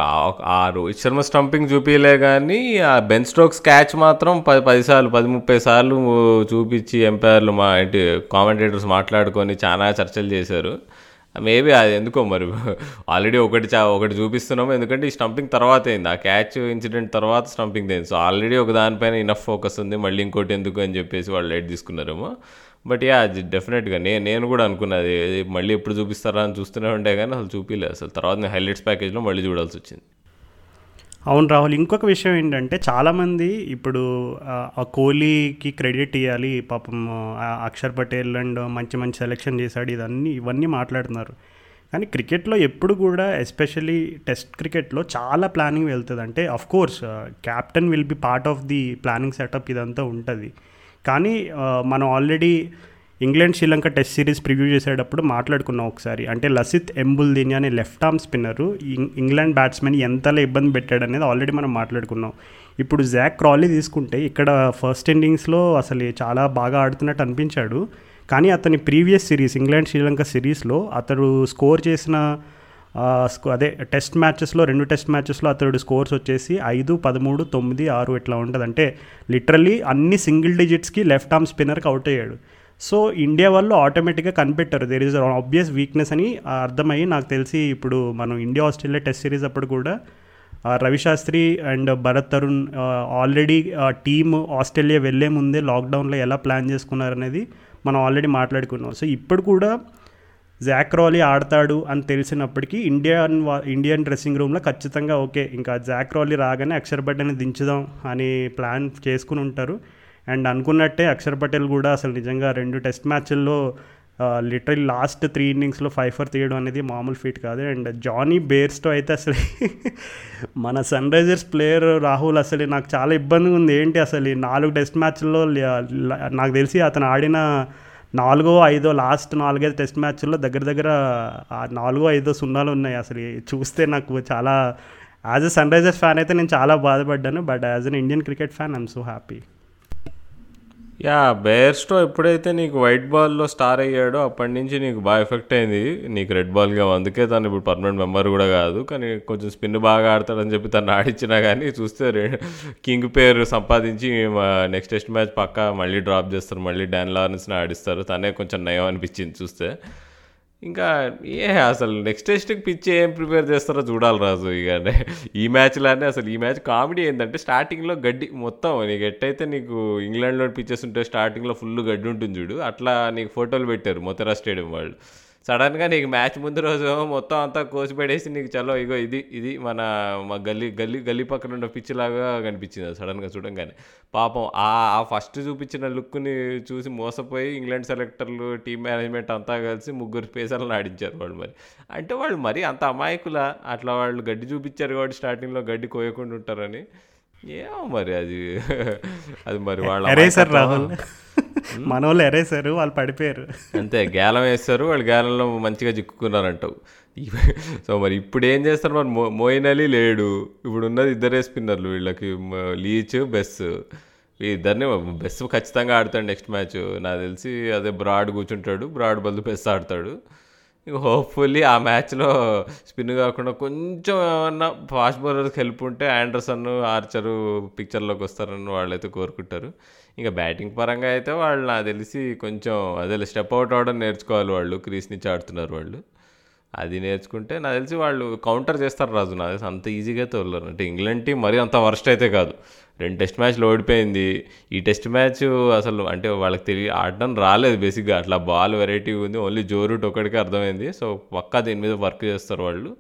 ఆ- రోహిత్ శర్మ స్టంపింగ్ చూపించలే కానీ ఆ బెన్ స్ట్రోక్స్ క్యాచ్ మాత్రం పది పది సార్లు పది ముప్పై సార్లు చూపించి ఎంపైర్లు మా ఏంటి కామెంటేటర్స్ మాట్లాడుకొని చాలా చర్చలు చేశారు. మేబీ అది ఎందుకో మరి. ఆల్రెడీ ఒకటి చా ఒకటి చూపిస్తున్నాము. ఎందుకంటే ఈ స్టంపింగ్ తర్వాత అయింది. ఆ క్యాచ్ ఇన్సిడెంట్ తర్వాత స్టంపింగ్ అయింది. సో ఆల్రెడీ ఒక దానిపైన ఇనఫ్ ఫోకస్ ఉంది. మళ్ళీ ఇంకోటి ఎందుకు అని చెప్పేసి వాళ్ళు లైట్ తీసుకున్నారేమో. బట్ యా అది డెఫినెట్గా నేను నేను కూడా అనుకున్నది. మళ్ళీ ఎప్పుడు చూపిస్తారా అని చూస్తూనే ఉండే కానీ అసలు చూపిలేదు అసలు తర్వాత నేను హైలైట్స్ ప్యాకేజ్లో మళ్ళీ చూడాల్సి వచ్చింది. అవును రాహుల్ ఇంకొక విషయం ఏంటంటే చాలామంది ఇప్పుడు ఆ, కోహ్లీకి క్రెడిట్ ఇవ్వాలి పాపం అక్షర్ పటేల్ అండ్ మంచి మంచి సెలెక్షన్ చేశాడు ఇదన్నీ ఇవన్నీ మాట్లాడుతున్నారు. కానీ క్రికెట్లో ఎప్పుడు కూడా ఎస్పెషల్లీ టెస్ట్ క్రికెట్లో చాలా ప్లానింగ్ వెళ్తుంది అంటే course captain will be part of the planning setup ఇదంతా ఉంటుంది. కానీ మనం already England Sri Lanka test series preview చేసేటప్పుడు మాట్లాడుకున్నాం ఒకసారి. అంటే లసిత్ ఎంబుల్దిని అనే లెఫ్ట్ ఆర్మ్ స్పిన్నరు ఇం- ఇంగ్లాండ్ బ్యాట్స్మెన్ ఎంతలా ఇబ్బంది పెట్టాడు అనేది ఆల్రెడీ మనం మాట్లాడుకున్నాం. ఇప్పుడు జాక్ క్రాలీ తీసుకుంటే ఇక్కడ ఫస్ట్ ఇన్నింగ్స్లో అసలు చాలా బాగా ఆడుతున్నట్టు అనిపించాడు. కానీ అతని ప్రీవియస్ సిరీస్ ఇంగ్లాండ్ శ్రీలంక సిరీస్లో అతడు స్కోర్ చేసిన అదే టెస్ట్ మ్యాచెస్లో రెండు టెస్ట్ మ్యాచెస్లో అతడు స్కోర్స్ వచ్చేసి ఐదు పదమూడు తొమ్మిది ఆరు ఇట్లా ఉంటుంది? అంటే లిటరలీ అన్ని సింగిల్ డిజిట్స్కి లెఫ్ట్ ఆర్మ్ స్పిన్నర్కి అవుట్ అయ్యాడు. సో ఇండియా వాళ్ళు ఆటోమేటిక్గా కనిపెట్టారు. దేర్ ఇస్ ఆబ్వియస్ వీక్నెస్ అని అర్థమయ్యి నాకు తెలిసి ఇప్పుడు మనం ఇండియా ఆస్ట్రేలియా టెస్ట్ సిరీస్ అప్పుడు కూడా Ravi Shastri and Bharat Arun already team Australia వెళ్ళే ముందే లాక్డౌన్లో ఎలా ప్లాన్ చేసుకున్నారనేది మనం ఆల్రెడీ మాట్లాడుకున్నాం. సో ఇప్పుడు కూడా జాక్ రాలీ ఆడతాడు అని తెలిసినప్పటికీ ఇండియన్ ఇండియన్ డ్రెస్సింగ్ రూమ్లో ఖచ్చితంగా ఓకే ఇంకా జాక్ రాలీ రాగానే అక్షర్ పటేల్ని దించుదాం అని ప్లాన్ చేసుకుని ఉంటారు. అండ్ అనుకున్నట్టే అక్షర్ పటేల్ కూడా అసలు నిజంగా రెండు టెస్ట్ మ్యాచ్ల్లో లిటరల్ లాస్ట్ త్రీ ఇన్నింగ్స్లో ఫైవ్ ఫర్ తీయడం అనేది మామూలు ఫీట్ కాదు. అండ్ జానీ బేర్స్తో అయితే అసలు *laughs* మన సన్ రైజర్స్ ప్లేయర్ రాహుల్ అసలు నాకు చాలా ఇబ్బందిగా ఉంది. ఏంటి అసలు ఈ నాలుగు టెస్ట్ మ్యాచ్ల్లో నాకు తెలిసి అతను ఆడిన నాలుగో ఐదో లాస్ట్ నాలుగైదు టెస్ట్ మ్యాచ్ల్లో దగ్గర దగ్గర ఆ నాలుగో ఐదో సున్నాలు ఉన్నాయి. అసలు చూస్తే నాకు చాలా as a Sunrisers fan అయితే నేను చాలా బాధపడ్డాను. But as an Indian cricket fan I'm so happy. Yeah Bairstow ఎప్పుడైతే నీకు వైట్ బాల్లో స్టార్ అయ్యాడో అప్పటి నుంచి నీకు బాగా ఎఫెక్ట్ అయింది. నీకు రెడ్ బాల్గా అందుకే తను ఇప్పుడు పర్మనెంట్ మెంబర్ కూడా కాదు. కానీ కొంచెం స్పిన్ బాగా ఆడతాడని చెప్పి తను ఆడించినా కానీ చూస్తే రే కింగ్ పేరు సంపాదించి నెక్స్ట్ టెస్ట్ మ్యాచ్ పక్కా మళ్ళీ డ్రాప్ చేస్తారు. మళ్ళీ డాన్ లారెన్స్ని ఆడిస్తారు. తనే కొంచెం నయం అనిపించింది చూస్తే. ఇంకా ఏ అసలు నెక్స్ట్ టెస్ట్కి పిచ్ ఏం ప్రిపేర్ చేస్తారో చూడాలి రాజు ఇక. ఈ మ్యాచ్లోనే అసలు ఈ మ్యాచ్ కామెడీ ఏంటంటే స్టార్టింగ్లో గడ్డి మొత్తం నీకు ఎట్టయితే నీకు ఇంగ్లాండ్లో పిచ్చెస్ ఉంటే స్టార్టింగ్లో ఫుల్ గడ్డి ఉంటుంది చూడు. అట్లా నీకు ఫోటోలు పెట్టారు మొతెరా స్టేడియం వాళ్ళు. సడన్గా నీకు మ్యాచ్ ముందు రోజు మొత్తం అంతా కోసి పడేసి నీకు చలో ఇగో ఇది ఇది మన మా గల్లీ గల్లీ గల్లీ పక్కన ఉన్న పిచ్చి లాగా కనిపించింది సడన్గా చూడంగానే. పాపం ఆ ఆ ఫస్ట్ చూపించిన లుక్ని చూసి మోసపోయి ఇంగ్లాండ్ సెలెక్టర్లు టీం మేనేజ్మెంట్ అంతా కలిసి ముగ్గురు పేసర్లను ఆడించారు వాళ్ళు మరి. అంటే వాళ్ళు మరి అంత అమాయకుల? అట్లా వాళ్ళు గడ్డి చూపించారు కాబట్టి స్టార్టింగ్లో గడ్డి కోయకుండా ఉంటారని. ఏమో మరి అది? అది మరి వాళ్ళ ఎరేసారు. రాహుల్. మన వాళ్ళు ఎరేసారు వాళ్ళు పడిపోయారు. అంతే గేలం వేస్తారు వాళ్ళు గేలంలో మంచిగా చిక్కుకున్నారంటావు. సో మరి ఇప్పుడు ఏం చేస్తారు మరి? మో మోయిన్ అలీ లేడు. ఇప్పుడు ఉన్నది ఇద్దరే స్పిన్నర్లు వీళ్ళకి లీచ్ బెస్. ఇద్దరిని బెస్ ఖచ్చితంగా ఆడతాడు నెక్స్ట్ మ్యాచ్. నాకు తెలిసి అదే బ్రాడ్ కూర్చుంటాడు బ్రాడ్ బదులు బెస్ ఆడతాడు. హోప్ఫుల్లీ ఆ మ్యాచ్లో స్పిన్ కాకుండా కొంచెం ఏమన్నా ఫాస్ట్ బౌలర్స్కి హెల్ప్ ఉంటే ఆండర్సన్ ఆర్చరు పిక్చర్లోకి వస్తారని వాళ్ళైతే కోరుకుంటారు. ఇంకా బ్యాటింగ్ పరంగా అయితే వాళ్ళు నాకు తెలిసి కొంచెం అదే స్టెప్ అవుట్ అవడం నేర్చుకోవాలి వాళ్ళు. క్రీస్ నుంచి ఆడుతున్నారు వాళ్ళు. అది నేర్చుకుంటే నాకు తెలిసి వాళ్ళు కౌంటర్ చేస్తారు రాజు. నాకు తెలిసి అంత ఈజీగా అయితే వదలరు అంటే ఇంగ్లాండ్ టీం మరీ అంత వర్స్ట్ అయితే కాదు. రెండు టెస్ట్ మ్యాచ్లు ఓడిపోయింది. ఈ టెస్ట్ మ్యాచ్ అసలు అంటే వాళ్ళకి తెలియ ఆడడం రాలేదు బేసిక్గా. అట్లా బాల్ వెరైటీ ఉంది. ఓన్లీ జోరూట్ ఒకటికే అర్థమైంది. సో పక్కా దీని మీద వర్క్ చేస్తారు వాళ్ళు.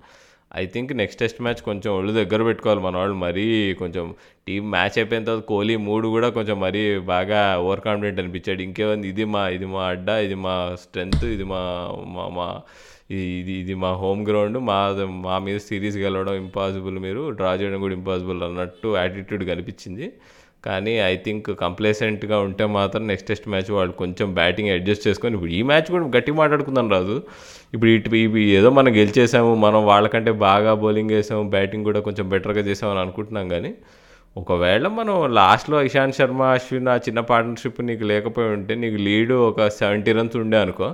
I think next test match కొంచెం ఒళ్ళు దగ్గర పెట్టుకోవాలి మన వాళ్ళు. మరీ కొంచెం టీం మ్యాచ్ అయిపోయిన తర్వాత కోహ్లీ మూడు కూడా కొంచెం మరీ బాగా ఓవర్ కాన్ఫిడెంట్ అనిపించాడు. ఇంకేముంది? ఇది మా ఇది మా అడ్డా ఇది మా స్ట్రెంగ్త్ ఇది మా మా మా ఇది ఇది మా హోమ్ గ్రౌండ్ మా మా మీద సిరీస్ గెలవడం ఇంపాసిబుల్ మీరు డ్రా చేయడం కూడా ఇంపాసిబుల్ అన్నట్టు యాటిట్యూడ్ కనిపించింది. కానీ ఐ థింక్ కంప్లేసెంట్గా ఉంటే మాత్రం నెక్స్ట్ టెస్ట్ మ్యాచ్ వాళ్ళు కొంచెం బ్యాటింగ్ అడ్జస్ట్ చేసుకొని ఇప్పుడు ఈ మ్యాచ్ కూడా గట్టి మాట్లాడుకుందాం రాదు ఇప్పుడు ఇటు ఇవి ఏదో మనం గెలిచేసాము మనం వాళ్ళకంటే బాగా బౌలింగ్ వేసాము బ్యాటింగ్ కూడా కొంచెం బెటర్గా చేసామని అనుకుంటున్నాం కానీ ఒకవేళ మనం లాస్ట్లో ఇషాంత్ శర్మ అశ్విన్ ఆ చిన్న పార్ట్నర్షిప్ నీకు లేకపోయి ఉంటే నీకు లీడ్ ఒక సెవెంటీ రన్స్ ఉండే అనుకో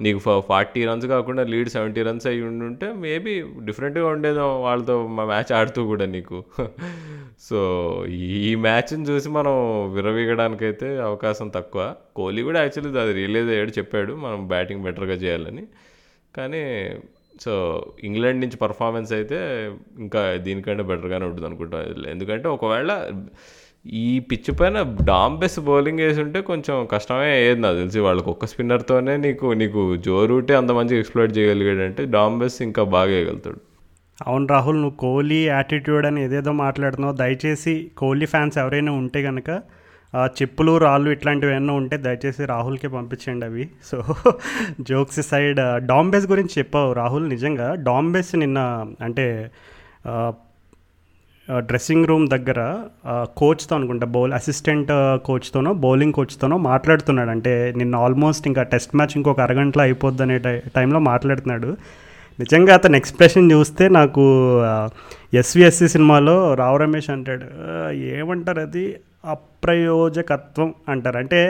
నీకు ఫార్టీ రన్స్ కాకుండా లీడ్ సెవెంటీ రన్స్ అయ్యి ఉంటే మేబీ డిఫరెంట్గా ఉండేదో వాళ్ళతో మా మ్యాచ్ ఆడుతూ కూడా నీకు. *laughs* సో ఈ మ్యాచ్ని చూసి మనం విరవీగడానికైతే అవకాశం తక్కువ. కోహ్లీ కూడా యాక్చువల్లీ అది రియలైజ్ అయ్యాడు చెప్పాడు మనం బ్యాటింగ్ బెటర్గా చేయాలని. కానీ సో ఇంగ్లాండ్ నుంచి పర్ఫార్మెన్స్ అయితే ఇంకా దీనికంటే బెటర్గానే ఉంటుంది అనుకుంటా ఎందుకంటే ఒకవేళ ఈ పిచ్ పైన డాంబెస్ బౌలింగ్ వేసి ఉంటే కొంచెం కష్టమే అయ్యేది నాకు తెలిసి. వాళ్ళకి ఒక్క స్పిన్నర్తోనే నీకు నీకు జో రూటే అంత మంచిగా ఎక్స్ప్లోర్ చేయగలిగాడంటే డాంబెస్ ఇంకా బాగా వేయగలుగుతాడు. అవును రాహుల్ నువ్వు కోహ్లీ యాటిట్యూడ్ అని ఏదేదో మాట్లాడుతున్నావు. దయచేసి కోహ్లీ ఫ్యాన్స్ ఎవరైనా ఉంటే కనుక చెప్పులు రాళ్ళు ఇట్లాంటివి ఏమైనా ఉంటే దయచేసి రాహుల్కి పంపించండి అవి. సో జోక్స్ సైడ్ డాంబెస్ గురించి చెప్పావు రాహుల్ నిజంగా డాంబెస్ నిన్న అంటే డ్రెస్సింగ్ రూమ్ దగ్గర కోచ్తో అనుకుంటా బౌల్ అసిస్టెంట్ కోచ్తోనో బౌలింగ్ కోచ్తోనో మాట్లాడుతున్నాడు. అంటే నిన్న ఆల్మోస్ట్ ఇంకా టెస్ట్ మ్యాచ్ ఇంకొక అరగంటలో అయిపోద్ది అనే టై టైంలో మాట్లాడుతున్నాడు. నిజంగా అతని ఎక్స్ప్రెషన్ చూస్తే నాకు ఎస్విఎస్సి సినిమాలో రావు రమేష్ అంటాడు ఏమంటారు అది? అప్రయోజకత్వం అంటారు. అంటే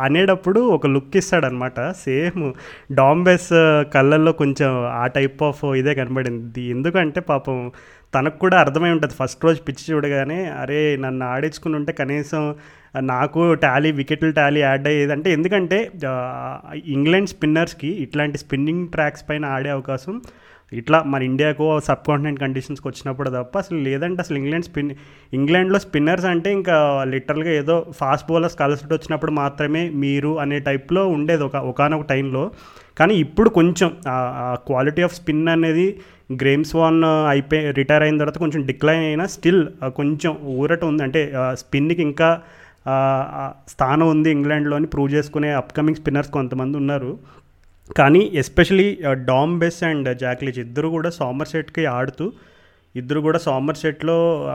అనేటప్పుడు ఒక లుక్ ఇస్తాడనమాట సేమ్ డాంబెస్ కళ్ళల్లో కొంచెం ఆ టైప్ ఆఫ్ ఇదే కనబడింది. ఎందుకంటే పాపం తనకు కూడా అర్థమై ఉంటుంది. ఫస్ట్ రోజు పిచ్చి చూడగానే అరే నన్ను ఆడించుకుని ఉంటే కనీసం నాకు టాలీ వికెట్లు టాలీ యాడ్ అయ్యేది అంటే ఎందుకంటే ఇంగ్లాండ్ స్పిన్నర్స్కి ఇట్లాంటి స్పిన్నింగ్ ట్రాక్స్ పైన ఆడే అవకాశం ఇట్లా మన ఇండియాకు సబ్ కాంటినెంట్ కండిషన్స్కి వచ్చినప్పుడు తప్ప అసలు లేదంటే అసలు ఇంగ్లాండ్ స్పిన్ ఇంగ్లాండ్లో స్పిన్నర్స్ అంటే ఇంకా లిటరల్గా ఏదో ఫాస్ట్ బౌలర్స్ కలిసి వచ్చినప్పుడు మాత్రమే మీరు అనే టైప్లో ఉండేది ఒక ఒకనొక టైంలో. కానీ ఇప్పుడు కొంచెం క్వాలిటీ ఆఫ్ స్పిన్ అనేది గ్రేమ్స్ వాన్ అయిపోయి రిటైర్ అయిన తర్వాత కొంచెం డిక్లైన్ అయినా స్టిల్ కొంచెం ఊరట ఉంది. అంటే స్పిన్కి ఇంకా స్థానం ఉంది ఇంగ్లాండ్లోని. ప్రూవ్ చేసుకునే అప్కమింగ్ స్పిన్నర్స్ కొంతమంది ఉన్నారు. కానీ especially Dom Bess and Jack ఇద్దరు కూడా సామర్ సెట్కి ఆడుతూ ఇద్దరు కూడా సోమర్ సెట్లో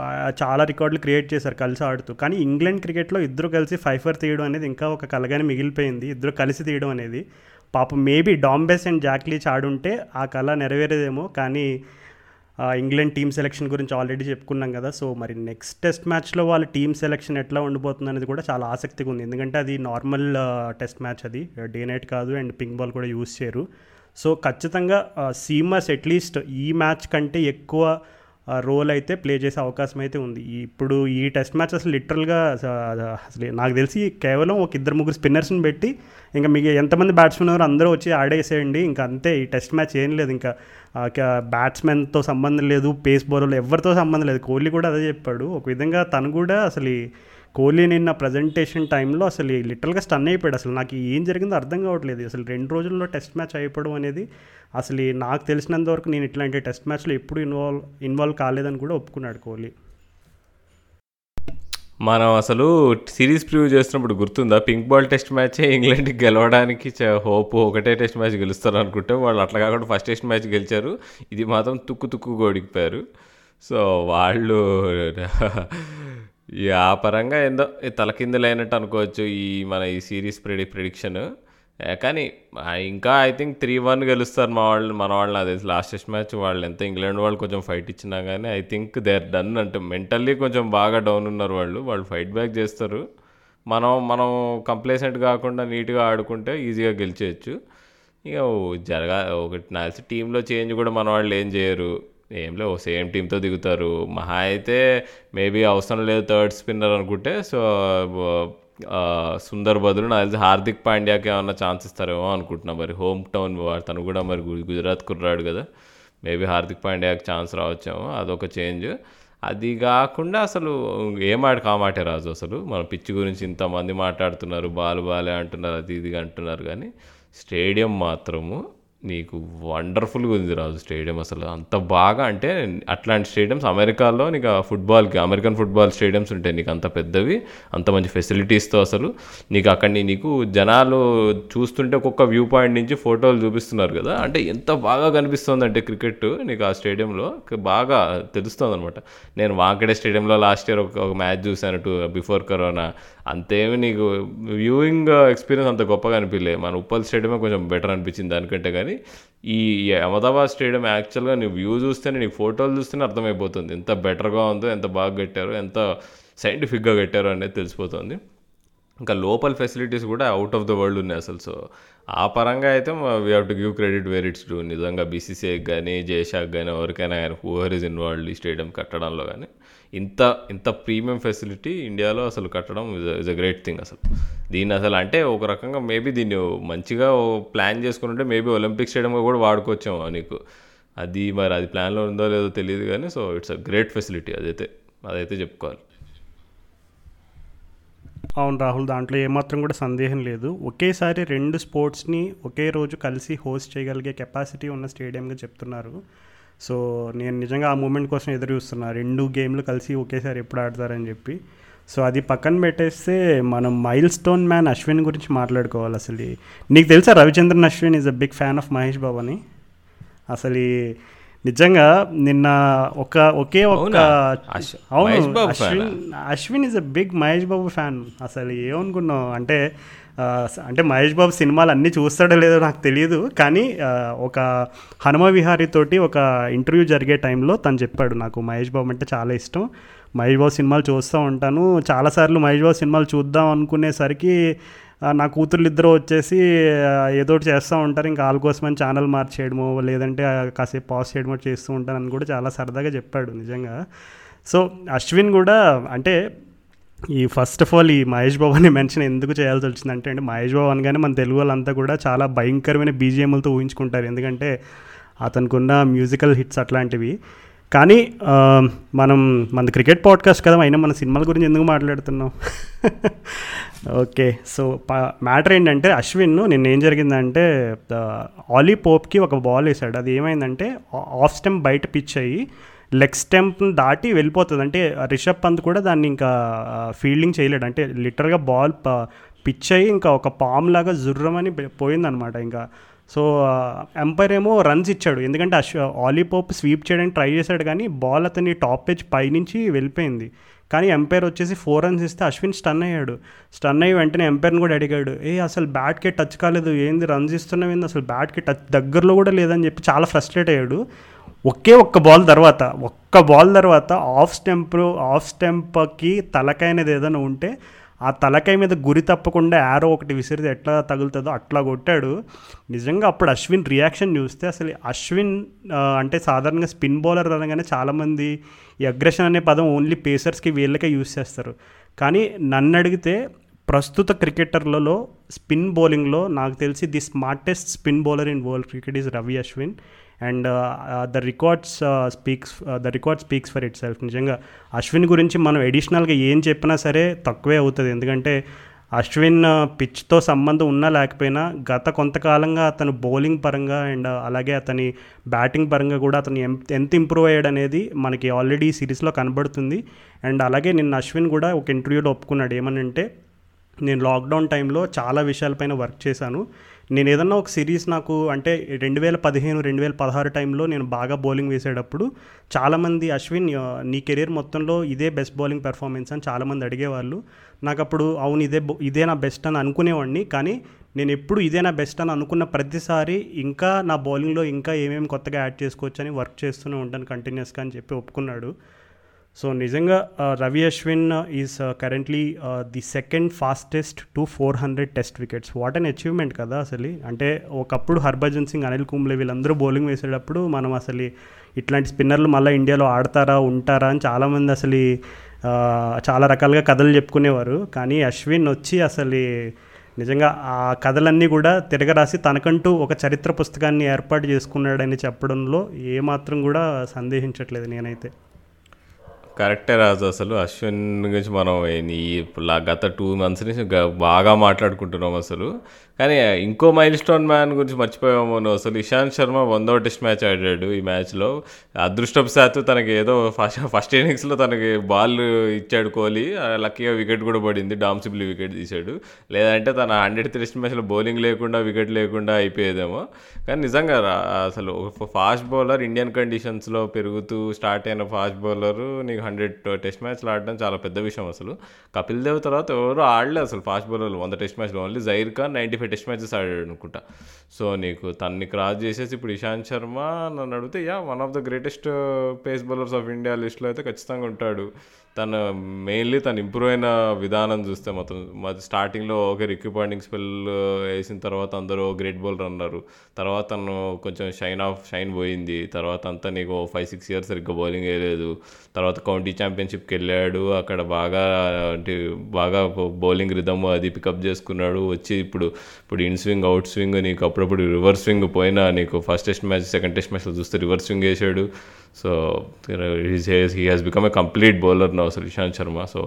చాలా రికార్డులు క్రియేట్ చేశారు కలిసి ఆడుతూ. కానీ ఇంగ్లాండ్ క్రికెట్లో ఇద్దరు కలిసి ఫైఫర్ తీయడం అనేది ఇంకా ఒక కలగానే మిగిలిపోయింది. ఇద్దరు కలిసి తీయడం అనేది. పాపం మేబీ డాంబెస్ అండ్ జాక్లీచ్ ఆడుంటే ఆ కళ నెరవేరేదేమో కానీ ఇంగ్లాండ్ టీమ్ సెలెక్షన్ గురించి ఆల్రెడీ చెప్పుకున్నాం కదా. సో మరి నెక్స్ట్ టెస్ట్ మ్యాచ్లో వాళ్ళ టీమ్ సెలెక్షన్ ఎట్లా ఉండిపోతుంది అనేది కూడా చాలా ఆసక్తిగా ఉంది. ఎందుకంటే అది నార్మల్ టెస్ట్ మ్యాచ్ అది. డే నైట్ కాదు అండ్ పింక్ బాల్ కూడా యూస్ చేయరు. సో ఖచ్చితంగా సీమర్స్ అట్లీస్ట్ ఈ మ్యాచ్ కంటే ఎక్కువ రోల్ అయితే ప్లే చేసే అవకాశం అయితే ఉంది. ఇప్పుడు ఈ టెస్ట్ మ్యాచ్ అసలు లిటరల్గా అసలు నాకు తెలిసి కేవలం ఒక ఇద్దరు ముగ్గురు స్పిన్నర్స్ని పెట్టి ఇంకా మీకు ఎంతమంది బ్యాట్స్మెన్ ఉన్నారు అందరూ వచ్చి ఆడేసేయండి. ఇంకా అంతే ఈ టెస్ట్ మ్యాచ్ ఏం లేదు. ఇంకా బ్యాట్స్మెన్తో సంబంధం లేదు పేస్ బౌలర్లు ఎవరితో సంబంధం లేదు. కోహ్లీ కూడా అదే చెప్పాడు. ఒక విధంగా తను కూడా అసలు కోహ్లీ నిన్న ప్రజెంటేషన్ టైంలో అసలు లిటల్గా లిటరల్గా స్టన్ అయిపోయాడు. అసలు నాకు ఏం జరిగిందో అర్థం కావట్లేదు. అసలు రెండు రోజుల్లో టెస్ట్ మ్యాచ్ అయిపోవడం అనేది అసలు నాకు తెలిసినంత వరకు నేను ఇట్లాంటి టెస్ట్ మ్యాచ్లో ఎప్పుడు ఇన్వాల్వ్ ఇన్వాల్వ్ కాలేదని కూడా ఒప్పుకున్నాడు కోహ్లీ. మనం అసలు సిరీస్ ప్రివ్యూ చేస్తున్నప్పుడు గుర్తుందా? పింక్ బాల్ టెస్ట్ మ్యాచే ఇంగ్లాండ్కి గెలవడానికి హోప్ ఒకటే టెస్ట్ మ్యాచ్ గెలుస్తారు అనుకుంటే వాళ్ళు అట్లా కాకుండా ఫస్ట్ టెస్ట్ మ్యాచ్ గెలిచారు. ఇది మాత్రం తుక్కు తుక్కు ఓడిపోయారు సో వాళ్ళు ఈ ఆ పరంగా ఏందో ఈ తలకిందులైనట్టు అనుకోవచ్చు ఈ మన ఈ సిరీస్ ప్రిడి ప్రిడిక్షన్. కానీ ఇంకా ఐ థింక్ త్రీ వన్ గెలుస్తారు మా వాళ్ళు మన వాళ్ళు నాకు తెలిసి లాస్ట్ టెస్ట్ మ్యాచ్ వాళ్ళు ఎంత ఇంగ్లాండ్ వాళ్ళు కొంచెం ఫైట్ ఇచ్చినా కానీ I think they are done అంటే. మెంటల్లీ కొంచెం బాగా డౌన్ ఉన్నారు వాళ్ళు. వాళ్ళు ఫైట్ బ్యాక్ చేస్తారు. మనం మనం కంప్లేసెంట్ కాకుండా నీట్గా ఆడుకుంటే ఈజీగా గెలిచేయచ్చు. ఇక జరగ జరగా ఒకటి నాకు తెలిసి టీంలో చేంజ్ కూడా మన వాళ్ళు ఏం చేయరు. ఏం లేవు సేమ్ టీంతో దిగుతారు. మహా అయితే మేబీ అవసరం లేదు థర్డ్ స్పిన్నర్ అనుకుంటే సో సుందర్ బదులు నాకు తెలిసి హార్దిక్ పాండ్యాకి ఏమన్నా ఛాన్స్ ఇస్తారేమో అనుకుంటున్నా మరి. హోమ్ టౌన్ తను కూడా మరి గుజరాత్ కుర్రాడు కదా. మేబీ హార్దిక్ పాండ్యాకి ఛాన్స్ రావచ్చేమో అదొక చేంజ్. అది కాకుండా అసలు ఏం కామాటే రాజు అసలు? మన పిచ్చి గురించి ఇంతమంది మాట్లాడుతున్నారు బాలు బాలే అంటున్నారు అది ఇది అంటున్నారు కానీ స్టేడియం మాత్రము నీకు వండర్ఫుల్గా ఉంది రాజు స్టేడియం అసలు. అంత బాగా అంటే అట్లాంటి స్టేడియంస్ అమెరికాలో నీకు ఆ ఫుట్బాల్కి అమెరికన్ ఫుట్బాల్ స్టేడియంస్ ఉంటాయి నీకు అంత పెద్దవి అంత మంచి ఫెసిలిటీస్తో అసలు. నీకు అక్కడిని నీకు జనాలు చూస్తుంటే ఒక్కొక్క వ్యూ పాయింట్ నుంచి ఫోటోలు చూపిస్తున్నారు కదా. అంటే ఎంత బాగా కనిపిస్తుంది అంటే క్రికెట్ నీకు ఆ స్టేడియంలో. బాగా తెలుస్తుంది అనమాట నేను వాంకడే స్టేడియంలో లాస్ట్ ఇయర్ ఒక ఒక మ్యాచ్ చూశాను టూ బిఫోర్ కరోనా అంతేమి నీకు వ్యూయింగ్ ఎక్స్పీరియన్స్ అంత గొప్పగా అనిపించలే. మన ఉప్పల్ స్టేడియమే కొంచెం బెటర్ అనిపించింది దానికంటే కానీ ఈ అహ్మదాబాద్ స్టేడియం యాక్చువల్గా నీ వ్యూ చూస్తేనే నీ ఫోటోలు చూస్తేనే అర్థమైపోతుంది. ఎంత బెటర్గా ఉందో ఎంత బాగా కట్టారో ఎంత సైంటిఫిక్గా కట్టారో అనేది తెలిసిపోతుంది. ఇంకా లోపల ఫెసిలిటీస్ కూడా అవుట్ ఆఫ్ ద వరల్డ్ ఉన్నాయి అసలు. సో ఆ పరంగా అయితే we have to give credit where it's due నిజంగా బీసీసీఐకి కానీ జేషాక్ కానీ ఎవరికైనా కానీ హూవర్ ఇస్ ఇన్వాల్వ్డ్ ఈ స్టేడియం కట్టడంలో కానీ ఇంత ఇంత ప్రీమియం ఫెసిలిటీ ఇండియాలో అసలు కట్టడం ఇస్ అ గ్రేట్ థింగ్ అసలు. దీన్ని అసలు అంటే ఒక రకంగా మేబీ దీన్ని మంచిగా ప్లాన్ చేసుకుంటే మేబీ ఒలింపిక్ స్టేడియంగా కూడా వాడుకోవచ్చేమో నీకు. అది మరి అది ప్లాన్లో ఉందో లేదో తెలియదు కానీ so it's a great facility అదైతే అదైతే చెప్పుకోవాలి. అవును రాహుల్ దాంట్లో ఏమాత్రం కూడా సందేహం లేదు. ఒకేసారి రెండు స్పోర్ట్స్ని ఒకే రోజు కలిసి హోస్ట్ చేయగలిగే కెపాసిటీ ఉన్న స్టేడియంగా చెప్తున్నారు. సో నేను నిజంగా ఆ మూమెంట్ కోసం ఎదురు చూస్తున్నా. రెండు గేమ్లు కలిసి ఒకేసారి ఎప్పుడు ఆడతారని చెప్పి. సో అది పక్కన పెట్టేస్తే మనం మైల్ స్టోన్ మ్యాన్ అశ్విన్ గురించి మాట్లాడుకోవాలి అసలు. నీకు తెలుసా Ravichandran Ashwin is a big fan of Mahesh Babu అని? అసలు నిజంగా నిన్న ఒక ఒకే ఒక్క అవునా? Ashwin Ashwin is a big Mahesh Babu fan అసలు ఏమనుకున్నావు? అంటే అంటే మహేష్ బాబు సినిమాలు అన్నీ చూస్తాడో లేదో నాకు తెలియదు కానీ ఒక హనుమ విహారీతోటి ఒక ఇంటర్వ్యూ జరిగే టైంలో తను చెప్పాడు నాకు మహేష్ బాబు అంటే చాలా ఇష్టం మహేష్ బాబు సినిమాలు చూస్తూ ఉంటాను చాలాసార్లు మహేష్ బాబు సినిమాలు చూద్దాం అనుకునేసరికి నా కూతుర్లు ఇద్దరు వచ్చేసి ఏదో ఒకటి చేస్తూ ఉంటారు ఇంకా వాళ్ళ కోసమని ఛానల్ మార్చేయడమో లేదంటే కాసేపు పాస్ చేయడమో చేస్తూ ఉంటానని కూడా చాలా సరదాగా చెప్పాడు నిజంగా. సో అశ్విన్ కూడా అంటే ఈ ఫస్ట్ ఆఫ్ ఆల్ ఈ మహేష్ బాబు అని మెన్షన్ ఎందుకు చేయాల్సి వచ్చిందంటే అంటే మహేష్ బాబు అనగానే మన తెలుగు వాళ్ళంతా కూడా చాలా భయంకరమైన బీజిఎంలతో ఊహించుకుంటారు. ఎందుకంటే అతనికి ఉన్న మ్యూజికల్ హిట్స్ అట్లాంటివి. కానీ మనం మన క్రికెట్ పాడ్కాస్ట్ కదా అయినా మన సినిమాల గురించి ఎందుకు మాట్లాడుతున్నాం? ఓకే సో మ్యాటర్ ఏంటంటే అశ్విన్ నిన్న ఏం జరిగిందంటే ఆలీ పోప్కి ఒక బాల్ వేసాడు అది ఏమైందంటే ఆఫ్ స్టెమ్ బయట పిచ్ అయ్యి లెగ్ స్టెంప్ని దాటి వెళ్ళిపోతుంది. అంటే రిషబ్ పంత్ కూడా దాన్ని ఇంకా ఫీల్డింగ్ చేయలేడు. అంటే లిటర్గా బాల్ పిచ్ అయ్యి ఇంకా ఒక పామ్ లాగా జుర్రమని పోయిందనమాట ఇంకా. సో ఎంపైర్ ఏమో రన్స్ ఇచ్చాడు. ఎందుకంటే అశ్వ ఆలీపోప్ స్వీప్ చేయడానికి ట్రై చేశాడు కానీ బాల్ అతని టాప్ పిచ్ పైనుంచి వెళ్ళిపోయింది. కానీ ఎంపైర్ వచ్చేసి ఫోర్ రన్స్ ఇస్తే అశ్విన్ స్టన్ అయ్యాడు. స్టన్ అయ్యి వెంటనే ఎంపైర్ని కూడా అడిగాడు ఏ అసలు బ్యాట్కి టచ్ కాలేదు. ఏంది రన్స్ ఇస్తున్నావు? ఏంది? అసలు బ్యాట్కి టచ్ దగ్గరలో కూడా లేదని చెప్పి చాలా ఫ్రస్ట్రేట్ అయ్యాడు. ఒకే ఒక్క బాల్ తర్వాత ఒక్క బాల్ తర్వాత ఆఫ్ స్టెంప్ ఆఫ్ స్టెంప్కి తలకైనది అనేది ఏదైనా ఉంటే ఆ తలకాయ మీద గురి తప్పకుండా యారో ఒకటి విసిరితే ఎట్లా తగులుతుందో అట్లా కొట్టాడు. నిజంగా అప్పుడు అశ్విన్ రియాక్షన్ చూస్తే అసలు అశ్విన్ అంటే సాధారణంగా స్పిన్ బౌలర్ అనగానే చాలామంది ఈ అగ్రెషన్ అనే పదం ఓన్లీ పేసర్స్కి వీళ్ళకే యూస్ చేస్తారు. కానీ నన్ను అడిగితే ప్రస్తుత క్రికెటర్లలో స్పిన్ బౌలింగ్లో నాకు తెలిసి the smartest spin bowler in world cricket is Ravi Ashwin. And the records speaks the record speaks for itself నిజంగా అశ్విన్ గురించి మనం ఎడిషనల్గా ఏం చెప్పినా సరే తక్కువే అవుతుంది. ఎందుకంటే అశ్విన్ పిచ్తో సంబంధం ఉన్నా లేకపోయినా గత కొంతకాలంగా అతను బౌలింగ్ పరంగా అండ్ అలాగే అతని బ్యాటింగ్ పరంగా కూడా అతను ఎంత ఇంప్రూవ్ అయ్యాడు అనేది మనకి ఆల్రెడీ సిరీస్లో కనబడుతుంది. అండ్ అలాగే నిన్న అశ్విన్ కూడా ఒక ఇంటర్వ్యూలో ఒప్పుకున్నాడు. ఏమనంటే నేను లాక్డౌన్ టైంలో చాలా విషయాలపైన వర్క్ చేశాను. నేను ఏదన్నా ఒక సిరీస్ నాకు అంటే రెండు వేల పదిహేను రెండు వేల పదహారు టైంలో నేను బాగా బౌలింగ్ వేసేటప్పుడు చాలామంది అశ్విన్ నీ కెరీర్ మొత్తంలో ఇదే బెస్ట్ బౌలింగ్ పెర్ఫార్మెన్స్ అని చాలామంది అడిగేవాళ్ళు. నాకు అప్పుడు అవును ఇదే ఇదే నా బెస్ట్ అని అనుకునేవాడిని. కానీ నేను ఎప్పుడు ఇదే నా బెస్ట్ అని అనుకున్న ప్రతిసారి ఇంకా నా బౌలింగ్లో ఇంకా ఏమేమి కొత్తగా యాడ్ చేసుకోవచ్చు అని వర్క్ చేస్తూనే ఉంటాను కంటిన్యూస్గా అని చెప్పి ఒప్పుకున్నాడు. సో నిజంగా Ravi Ashwin is currently the second fastest to four hundred test wickets what an achievement కదా అసలు. అంటే ఒకప్పుడు హర్భజన్ సింగ్ అనిల్ కుంబ్లే వీళ్ళందరూ బౌలింగ్ వేసేటప్పుడు మనం అసలు ఇట్లాంటి స్పిన్నర్లు మళ్ళీ ఇండియాలో ఆడతారా ఉంటారా అని చాలామంది అసలు చాలా రకాలుగా కథలు చెప్పుకునేవారు. కానీ అశ్విన్ వచ్చి అసలు నిజంగా ఆ కథలన్నీ కూడా తిరగరాసి తనకంటూ ఒక చరిత్ర పుస్తకాన్ని ఏర్పాటు చేసుకున్నాడని చెప్పడంలో ఏమాత్రం కూడా సందేహించట్లేదు నేనైతే. కరెక్టే రాజు అసలు. అశ్విన్ గురించి మనం ఈ గత టూ మంత్స్ నుంచి బాగా మాట్లాడుకుంటున్నాం అసలు. కానీ ఇంకో మైల్ స్టోన్ మ్యాన్ గురించి మర్చిపోయాము నువ్వు అసలు. ఇషాంత్ శర్మ వందో టెస్ట్ మ్యాచ్ ఆడాడు ఈ మ్యాచ్లో. అదృష్టవశాత్తు తనకి ఏదో ఫస్ట్ ఫస్ట్ ఇన్నింగ్స్లో తనకి బాల్ ఇచ్చాడు కోహ్లీ. ఆ లక్కీగా వికెట్ కూడా పడింది. డామ్సిబ్లీ వికెట్ తీశాడు. లేదంటే తన హండ్రెడ్ టెస్ట్ మ్యాచ్లో బౌలింగ్ లేకుండా వికెట్ లేకుండా అయిపోయేదేమో. కానీ నిజంగా రా- అసలు ఫాస్ట్ బౌలర్ ఇండియన్ కండిషన్స్లో పెరుగుతూ స్టార్ట్ అయిన ఫాస్ట్ బౌలర్ నీకు హండ్రెడ్ టెస్ట్ మ్యాచ్లు ఆడడం చాలా పెద్ద విషయం అసలు. కపిల్ దేవ్ తర్వాత ఎవరు ఆడలేదు అసలు ఫాస్ట్ బౌలర్లు. వంద టెస్ట్ మ్యాచ్లో only Zaheer Khan ninety five test matches ఆడాడు అనుకుంటా సో నీకు తన్ని క్రాస్ చేసేసి ఇప్పుడు ఇషాంత్ శర్మ నన్ను అడిగితే yeah one of the greatest pace bowlers of India లిస్ట్లో అయితే ఖచ్చితంగా ఉంటాడు. తను మెయిన్లీ తను ఇంప్రూవ్ అయిన విధానం చూస్తే మొత్తం మరి స్టార్టింగ్లో ఓకే రిక్కి పాండింగ్ స్పెల్ వేసిన తర్వాత అందరూ గ్రేట్ బౌలర్ అన్నారు. తర్వాత తను కొంచెం షైన్ ఆఫ్ షైన్ పోయింది. తర్వాత అంతా నీకు ఫైవ్ సిక్స్ ఇయర్స్ సరిగ్గా బౌలింగ్ వేయలేదు. తర్వాత కౌంటీ ఛాంపియన్షిప్కి వెళ్ళాడు. అక్కడ బాగా అంటే బాగా బౌలింగ్ రిధమ్ అది పికప్ చేసుకున్నాడు. వచ్చి ఇప్పుడు ఇప్పుడు ఇన్ స్వింగ్ అవుట్ స్వింగ్ నీకు అప్పుడప్పుడు రివర్స్ స్వింగ్ పోయినా నీకు first test match second test మ్యాచ్లో చూస్తే రివర్స్ స్వింగ్ వేసాడు. So he has become a complete bowler నా అసలు Ishant Sharma. So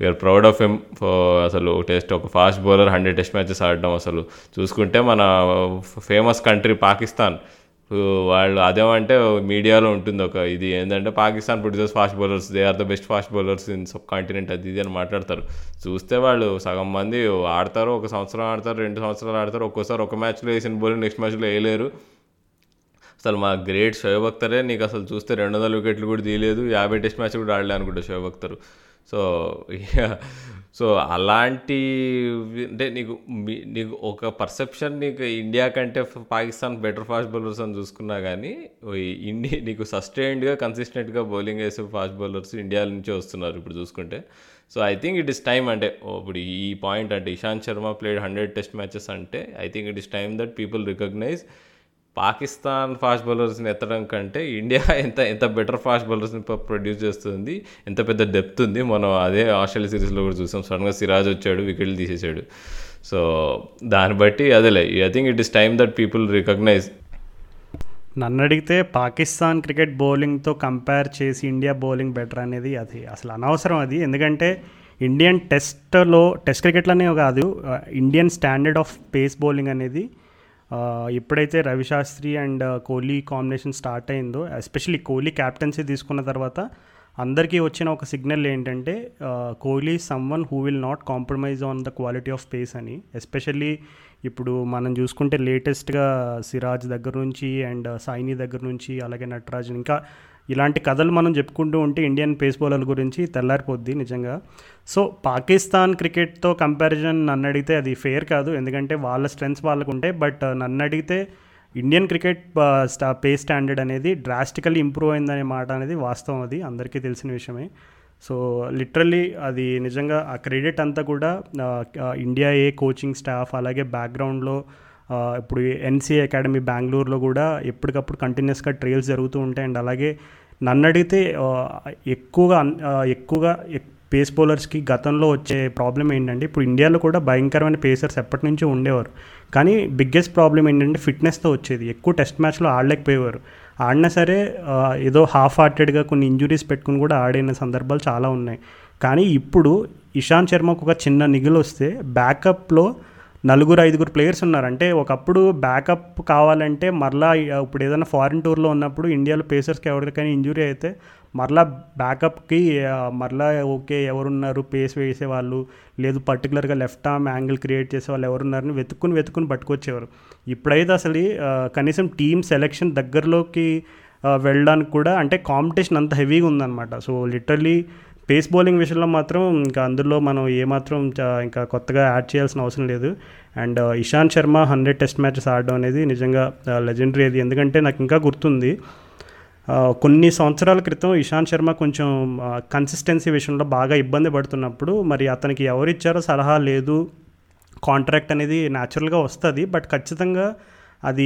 we are proud of him అసలు టెస్ట్ ఒక fast bowler hundred test matches ఆడడం అసలు. చూసుకుంటే మన ఫేమస్ కంట్రీ పాకిస్తాన్. వాళ్ళు అదేమంటే మీడియాలో ఉంటుంది ఒక ఇది. ఏంటంటే Pakistan producers fast bowlers they are the best fast bowlers in subcontinent అది ఇది అని మాట్లాడతారు. చూస్తే వాళ్ళు సగం మంది ఆడతారు ఒక సంవత్సరం ఆడతారు రెండు సంవత్సరాలు ఆడతారు. ఒక్కోసారి ఒక మ్యాచ్లో వేసిన బౌలింగ్ నెక్స్ట్ మ్యాచ్లో వేయలేరు. అసలు మా గ్రేట్ షోయబ్ అఖ్తరే నీకు అసలు చూస్తే రెండు వందల వికెట్లు కూడా తీయలేదు. యాభై టెస్ట్ మ్యాచ్ కూడా ఆడలే అనుకుంటా షోయబ్ అఖ్తర్ సో *laughs* సో అలాంటి అంటే నీకు మీ- నీకు ఒక పర్సెప్షన్ నీకు ఇండియా కంటే పాకిస్తాన్ బెటర్ ఫాస్ట్ బౌలర్స్ అని చూసుకున్నా కానీ ఇండియా నీకు సస్టైన్డ్గా కన్సిస్టెంట్గా బౌలింగ్ వేసే ఫాస్ట్ బౌలర్స్ ఇండియా నుంచి వస్తున్నారు ఇప్పుడు చూసుకుంటే. So I think it is time అంటే ఇప్పుడు ఈ పాయింట్ అంటే Ishant Sharma played hundred test matches అంటే I think it is time that people recognise Pakistan fast బౌలర్స్ని ఎత్తడం కంటే ఇండియా *laughs* ఎంత ఎంత బెటర్ ఫాస్ట్ బౌలర్స్ని ప్రొడ్యూస్ చేస్తుంది ఎంత పెద్ద డెప్త్ ఉంది మనం అదే ఆస్ట్రేలియా సిరీస్లో కూడా చూసాం. సడన్గా సిరాజ్ వచ్చాడు వికెట్లు తీసేసాడు. సో దాన్ని బట్టి అదేలే I think it is time that people recognise నన్ను అడిగితే పాకిస్తాన్ క్రికెట్ బౌలింగ్తో కంపేర్ చేసి ఇండియా బౌలింగ్ బెటర్ అనేది అది అసలు అనవసరం అది. ఎందుకంటే ఇండియన్ టెస్ట్లో టెస్ట్ క్రికెట్లోనే కాదు uh, Indian standard of pace bowling అనేది ఎప్పుడైతే Ravi Shastri and Kohli combination start అయిందో ఎస్పెషల్లీ కోహ్లీ క్యాప్టెన్సీ తీసుకున్న తర్వాత అందరికీ వచ్చిన ఒక సిగ్నల్ ఏంటంటే Kohli someone who will not compromise on the quality of pace అని. ఎస్పెషల్లీ ఇప్పుడు మనం చూసుకుంటే లేటెస్ట్గా సిరాజ్ దగ్గర నుంచి అండ్ సైని దగ్గర నుంచి అలాగే నటరాజ్ ఇంకా ఇలాంటి కథలు మనం చెప్పుకుంటూ ఉంటే ఇండియన్ పేస్ బౌలర్ల గురించి తెల్లారిపోద్ది నిజంగా. సో పాకిస్తాన్ క్రికెట్తో కంపారిజన్ నన్ను అడిగితే అది ఫేర్ కాదు. ఎందుకంటే వాళ్ళ స్ట్రెంగ్స్ వాళ్ళకు ఉంటాయి. బట్ నన్ను అడిగితే ఇండియన్ క్రికెట్ స్టా పే స్టాండర్డ్ అనేది డ్రాస్టికల్లీ ఇంప్రూవ్ అయిందనే మాట అనేది వాస్తవం అది. అందరికీ తెలిసిన విషయమే. సో లిటరల్లీ అది నిజంగా ఆ క్రెడిట్ అంతా కూడా ఇండియా ఏ కోచింగ్ స్టాఫ్ అలాగే బ్యాక్గ్రౌండ్లో ఇప్పుడు ఎన్సీఏ అకాడమీ బెంగళూరులో కూడా ఎప్పటికప్పుడు కంటిన్యూస్గా ట్రయల్స్ జరుగుతూ ఉంటాయి. అండ్ అలాగే నన్ను అడిగితే ఎక్కువగా ఎక్కువగా పేస్ బౌలర్స్కి గతంలో వచ్చే ప్రాబ్లం ఏంటంటే ఇప్పుడు ఇండియాలో కూడా భయంకరమైన పేసర్స్ ఎప్పటి నుంచో ఉండేవారు. కానీ బిగ్గెస్ట్ ప్రాబ్లం ఏంటంటే ఫిట్నెస్తో వచ్చేది. ఎక్కువ టెస్ట్ మ్యాచ్లో ఆడలేకపోయేవారు. ఆడినా సరే ఏదో హాఫ్ హార్టెడ్గా కొన్ని ఇంజురీస్ పెట్టుకుని కూడా ఆడిన సందర్భాలు చాలా ఉన్నాయి. కానీ ఇప్పుడు ఇషాంత్ శర్మకు ఒక చిన్న నిగులు వస్తే బ్యాకప్లో నలుగురు ఐదుగురు ప్లేయర్స్ ఉన్నారు. అంటే ఒకప్పుడు బ్యాకప్ కావాలంటే మరలా ఇప్పుడు ఏదైనా ఫారిన్ టూర్లో ఉన్నప్పుడు ఇండియాలో పేసర్స్కి ఎవరికైనా ఇంజురీ అయితే మరలా బ్యాకప్కి మరలా ఓకే ఎవరున్నారు పేస్ వేసేవాళ్ళు లేదు పర్టికులర్గా లెఫ్ట్ ఆర్మ్ యాంగిల్ క్రియేట్ చేసే వాళ్ళు ఎవరున్నారని వెతుక్కుని వెతుక్కుని పట్టుకొచ్చేవారు. ఇప్పుడైతే అసలు కనీసం టీమ్ సెలెక్షన్ దగ్గరలోకి వెళ్ళడానికి కూడా అంటే కాంపిటీషన్ అంత హెవీగా ఉందన్నమాట. సో లిటరలీ పేస్ బౌలింగ్ విషయంలో మాత్రం ఇంకా అందులో మనం ఏమాత్రం ఇంకా కొత్తగా యాడ్ చేయాల్సిన అవసరం లేదు. And Ishant Sharma hundred test matches ఆడడం అనేది నిజంగా లెజెండరీ అది. ఎందుకంటే నాకు ఇంకా గుర్తుంది కొన్ని సంవత్సరాల క్రితం ఇషాంత్ శర్మ కొంచెం కన్సిస్టెన్సీ విషయంలో బాగా ఇబ్బంది పడుతున్నప్పుడు మరి అతనికి ఎవరు ఇచ్చారో సలహా లేదు కాంట్రాక్ట్ అనేది న్యాచురల్గా వస్తుంది. బట్ ఖచ్చితంగా అది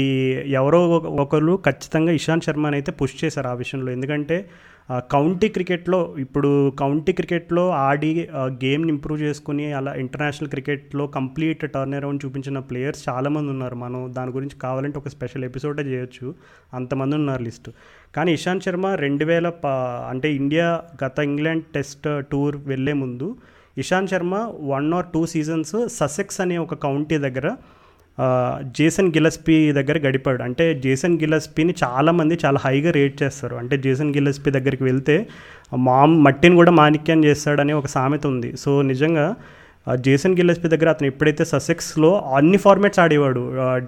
ఎవరో ఒక- ఒకరు ఖచ్చితంగా ఇషాంత్ శర్మని అయితే పుష్ చేశారు ఆ విషయంలో. ఎందుకంటే కౌంటీ క్రికెట్లో ఇప్పుడు కౌంటీ క్రికెట్లో ఆడి గేమ్ని ఇంప్రూవ్ చేసుకుని అలా ఇంటర్నేషనల్ క్రికెట్లో కంప్లీట్ టర్న్ అరౌండ్ చూపించిన ప్లేయర్స్ చాలామంది ఉన్నారు. మనం దాని గురించి కావాలంటే ఒక స్పెషల్ ఎపిసోడే చేయొచ్చు. అంతమంది ఉన్నారు లిస్ట్. కానీ ఇషాంత్ శర్మ రెండు వేల అంటే ఇండియా గత ఇంగ్లాండ్ టెస్ట్ టూర్ వెళ్ళే ముందు Ishant Sharma one or two seasons Sussex అనే ఒక కౌంటీ దగ్గర జేసన్ గిలస్పీ దగ్గర గడిపాడు. అంటే జేసన్ గిలస్పీని చాలామంది చాలా హైగా రేట్ చేస్తారు. అంటే జేసన్ గిలస్పీ దగ్గరికి వెళ్తే మామ్ మట్టిని కూడా మాణిక్యం చేస్తాడని ఒక సామెత ఉంది. సో నిజంగా జేసన్ గిల్లెస్పీ దగ్గర అతను ఎప్పుడైతే ససెక్స్లో అన్ని ఫార్మాట్స్ ఆడేవాడు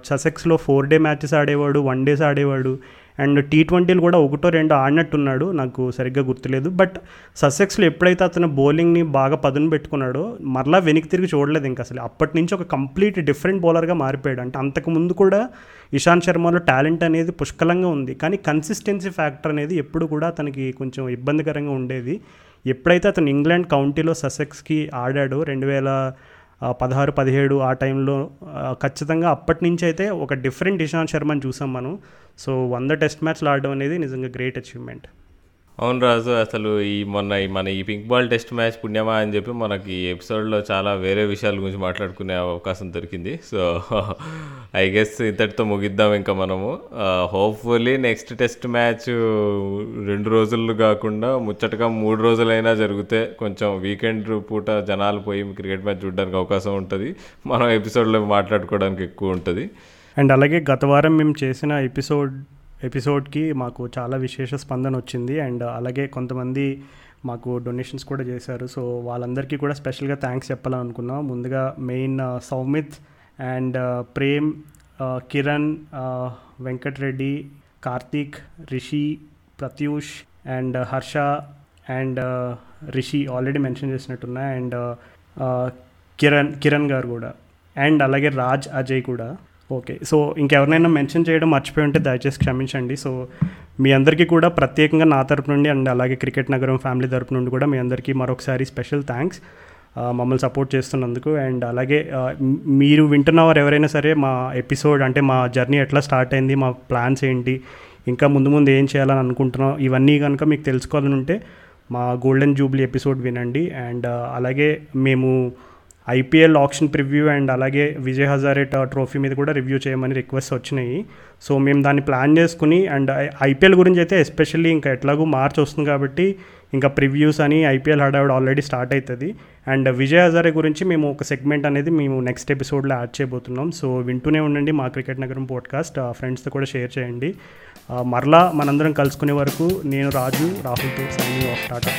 ససెక్స్లో ఫోర్ డే మ్యాచెస్ ఆడేవాడు వన్ డేస్ ఆడేవాడు అండ్ టీ ట్వంటీలు కూడా ఒకటో రెండు ఆడినట్టున్నాడు. నాకు సరిగ్గా గుర్తులేదు. బట్ ససెక్స్లో ఎప్పుడైతే అతను బౌలింగ్ని బాగా పదును పెట్టుకున్నాడో మరలా వెనక్కి తిరిగి చూడలేదు ఇంకా అసలు. అప్పటి నుంచి ఒక కంప్లీట్ డిఫరెంట్ బౌలర్గా మారిపోయాడు. అంటే అంతకు ముందు కూడా ఇషాంత్ శర్మలో టాలెంట్ అనేది పుష్కలంగా ఉంది. కానీ కన్సిస్టెన్సీ ఫ్యాక్టర్ అనేది ఎప్పుడు కూడా అతనికి కొంచెం ఇబ్బందికరంగా ఉండేది. ఎప్పుడైతే అతను ఇంగ్లాండ్ కౌంటీలో ససెక్స్కి ఆడాడో రెండు వేల పదహారు పదిహేడు ఆ టైంలో ఖచ్చితంగా అప్పటి నుంచి అయితే ఒక డిఫరెంట్ ఇషాంత్ శర్మని చూసాం మనం. సో వంద టెస్ట్ మ్యాచ్లు ఆడడం అనేది నిజంగా గ్రేట్ అచీవ్మెంట్. అవును రాజు అసలు ఈ మొన్న ఈ మన ఈ పింక్ బాల్ టెస్ట్ మ్యాచ్ పుణ్యమా అని చెప్పి మనకి ఈ ఎపిసోడ్లో చాలా వేరే విషయాల గురించి మాట్లాడుకునే అవకాశం దొరికింది. సో ఐ గెస్ ఇంతటితో ముగిద్దాం ఇంకా మనము. హోప్ఫుల్లీ నెక్స్ట్ టెస్ట్ మ్యాచ్ రెండు రోజులు కాకుండా ముచ్చటగా మూడు రోజులైనా జరిగితే కొంచెం వీకెండ్ పూట జనాలు పోయి క్రికెట్ మ్యాచ్ చూడడానికి అవకాశం ఉంటుంది. మనం ఎపిసోడ్లో మాట్లాడుకోవడానికి ఎక్కువ ఉంటుంది. అండ్ అలాగే గత వారం మేము చేసిన ఎపిసోడ్ ఎపిసోడ్కి మాకు చాలా విశేష స్పందన వచ్చింది. అండ్ అలాగే కొంతమంది మాకు డొనేషన్స్ కూడా చేశారు. సో వాళ్ళందరికీ కూడా స్పెషల్గా థ్యాంక్స్ చెప్పాలనుకున్నాం. ముందుగా main Soumith and Prem Kiran Venkat Reddy Karthik Rishi Pratyush and Harsha and Rishi already mention చేసినట్టున్నా and Kiran Kiran గారు కూడా. అండ్ అలాగే రాజ్ అజయ్ కూడా. ఓకే సో ఇంకెవరినైనా మెన్షన్ చేయడం మర్చిపోయి ఉంటే దయచేసి క్షమించండి. సో మీ అందరికీ కూడా ప్రత్యేకంగా నా తరపు నుండి అండ్ అలాగే క్రికెట్ నగరం ఫ్యామిలీ తరపు నుండి కూడా మీ అందరికీ మరొకసారి స్పెషల్ థ్యాంక్స్ మమ్మల్ని సపోర్ట్ చేస్తున్నందుకు అండ్ అలాగే మీరు వింటున్న మీరు వింటున్నవారు ఎవరైనా సరే మా ఎపిసోడ్ అంటే మా జర్నీ ఎట్లా స్టార్ట్ అయింది మా ప్లాన్స్ ఏంటి ఇంకా ముందు ముందు ఏం చేయాలని అనుకుంటున్నాం ఇవన్నీ కనుక మీకు తెలుసుకోవాలని ఉంటే మా గోల్డెన్ జూబ్లీ ఎపిసోడ్ వినండి. అండ్ అలాగే మేము ఐపీఎల్ ఆప్షన్ ప్రివ్యూ అండ్ అలాగే విజయ్ హజారే ట్రోఫీ మీద కూడా రివ్యూ చేయమని రిక్వెస్ట్ వచ్చినాయి. సో మేము దాన్ని ప్లాన్ చేసుకుని అండ్ ఐపీఎల్ గురించి అయితే ఎస్పెషల్లీ ఇంకా ఎట్లాగూ మార్చ్ వస్తుంది కాబట్టి ఇంకా ప్రివ్యూస్ అని ఐపీఎల్ హడావిడ్ ఆల్రెడీ స్టార్ట్ అవుతుంది అండ్ విజయ్ హజారే గురించి మేము ఒక సెగ్మెంట్ అనేది మేము నెక్స్ట్ ఎపిసోడ్లో యాడ్ చేయబోతున్నాం. సో వింటూనే ఉండండి మా క్రికెట్ నగరం పోడ్కాస్ట్. ఫ్రెండ్స్తో కూడా షేర్ చేయండి. మరలా మనందరం కలుసుకునే వరకు నేను రాజు రాహుల్తో సైనింగ్ ఆఫ్ టాటా.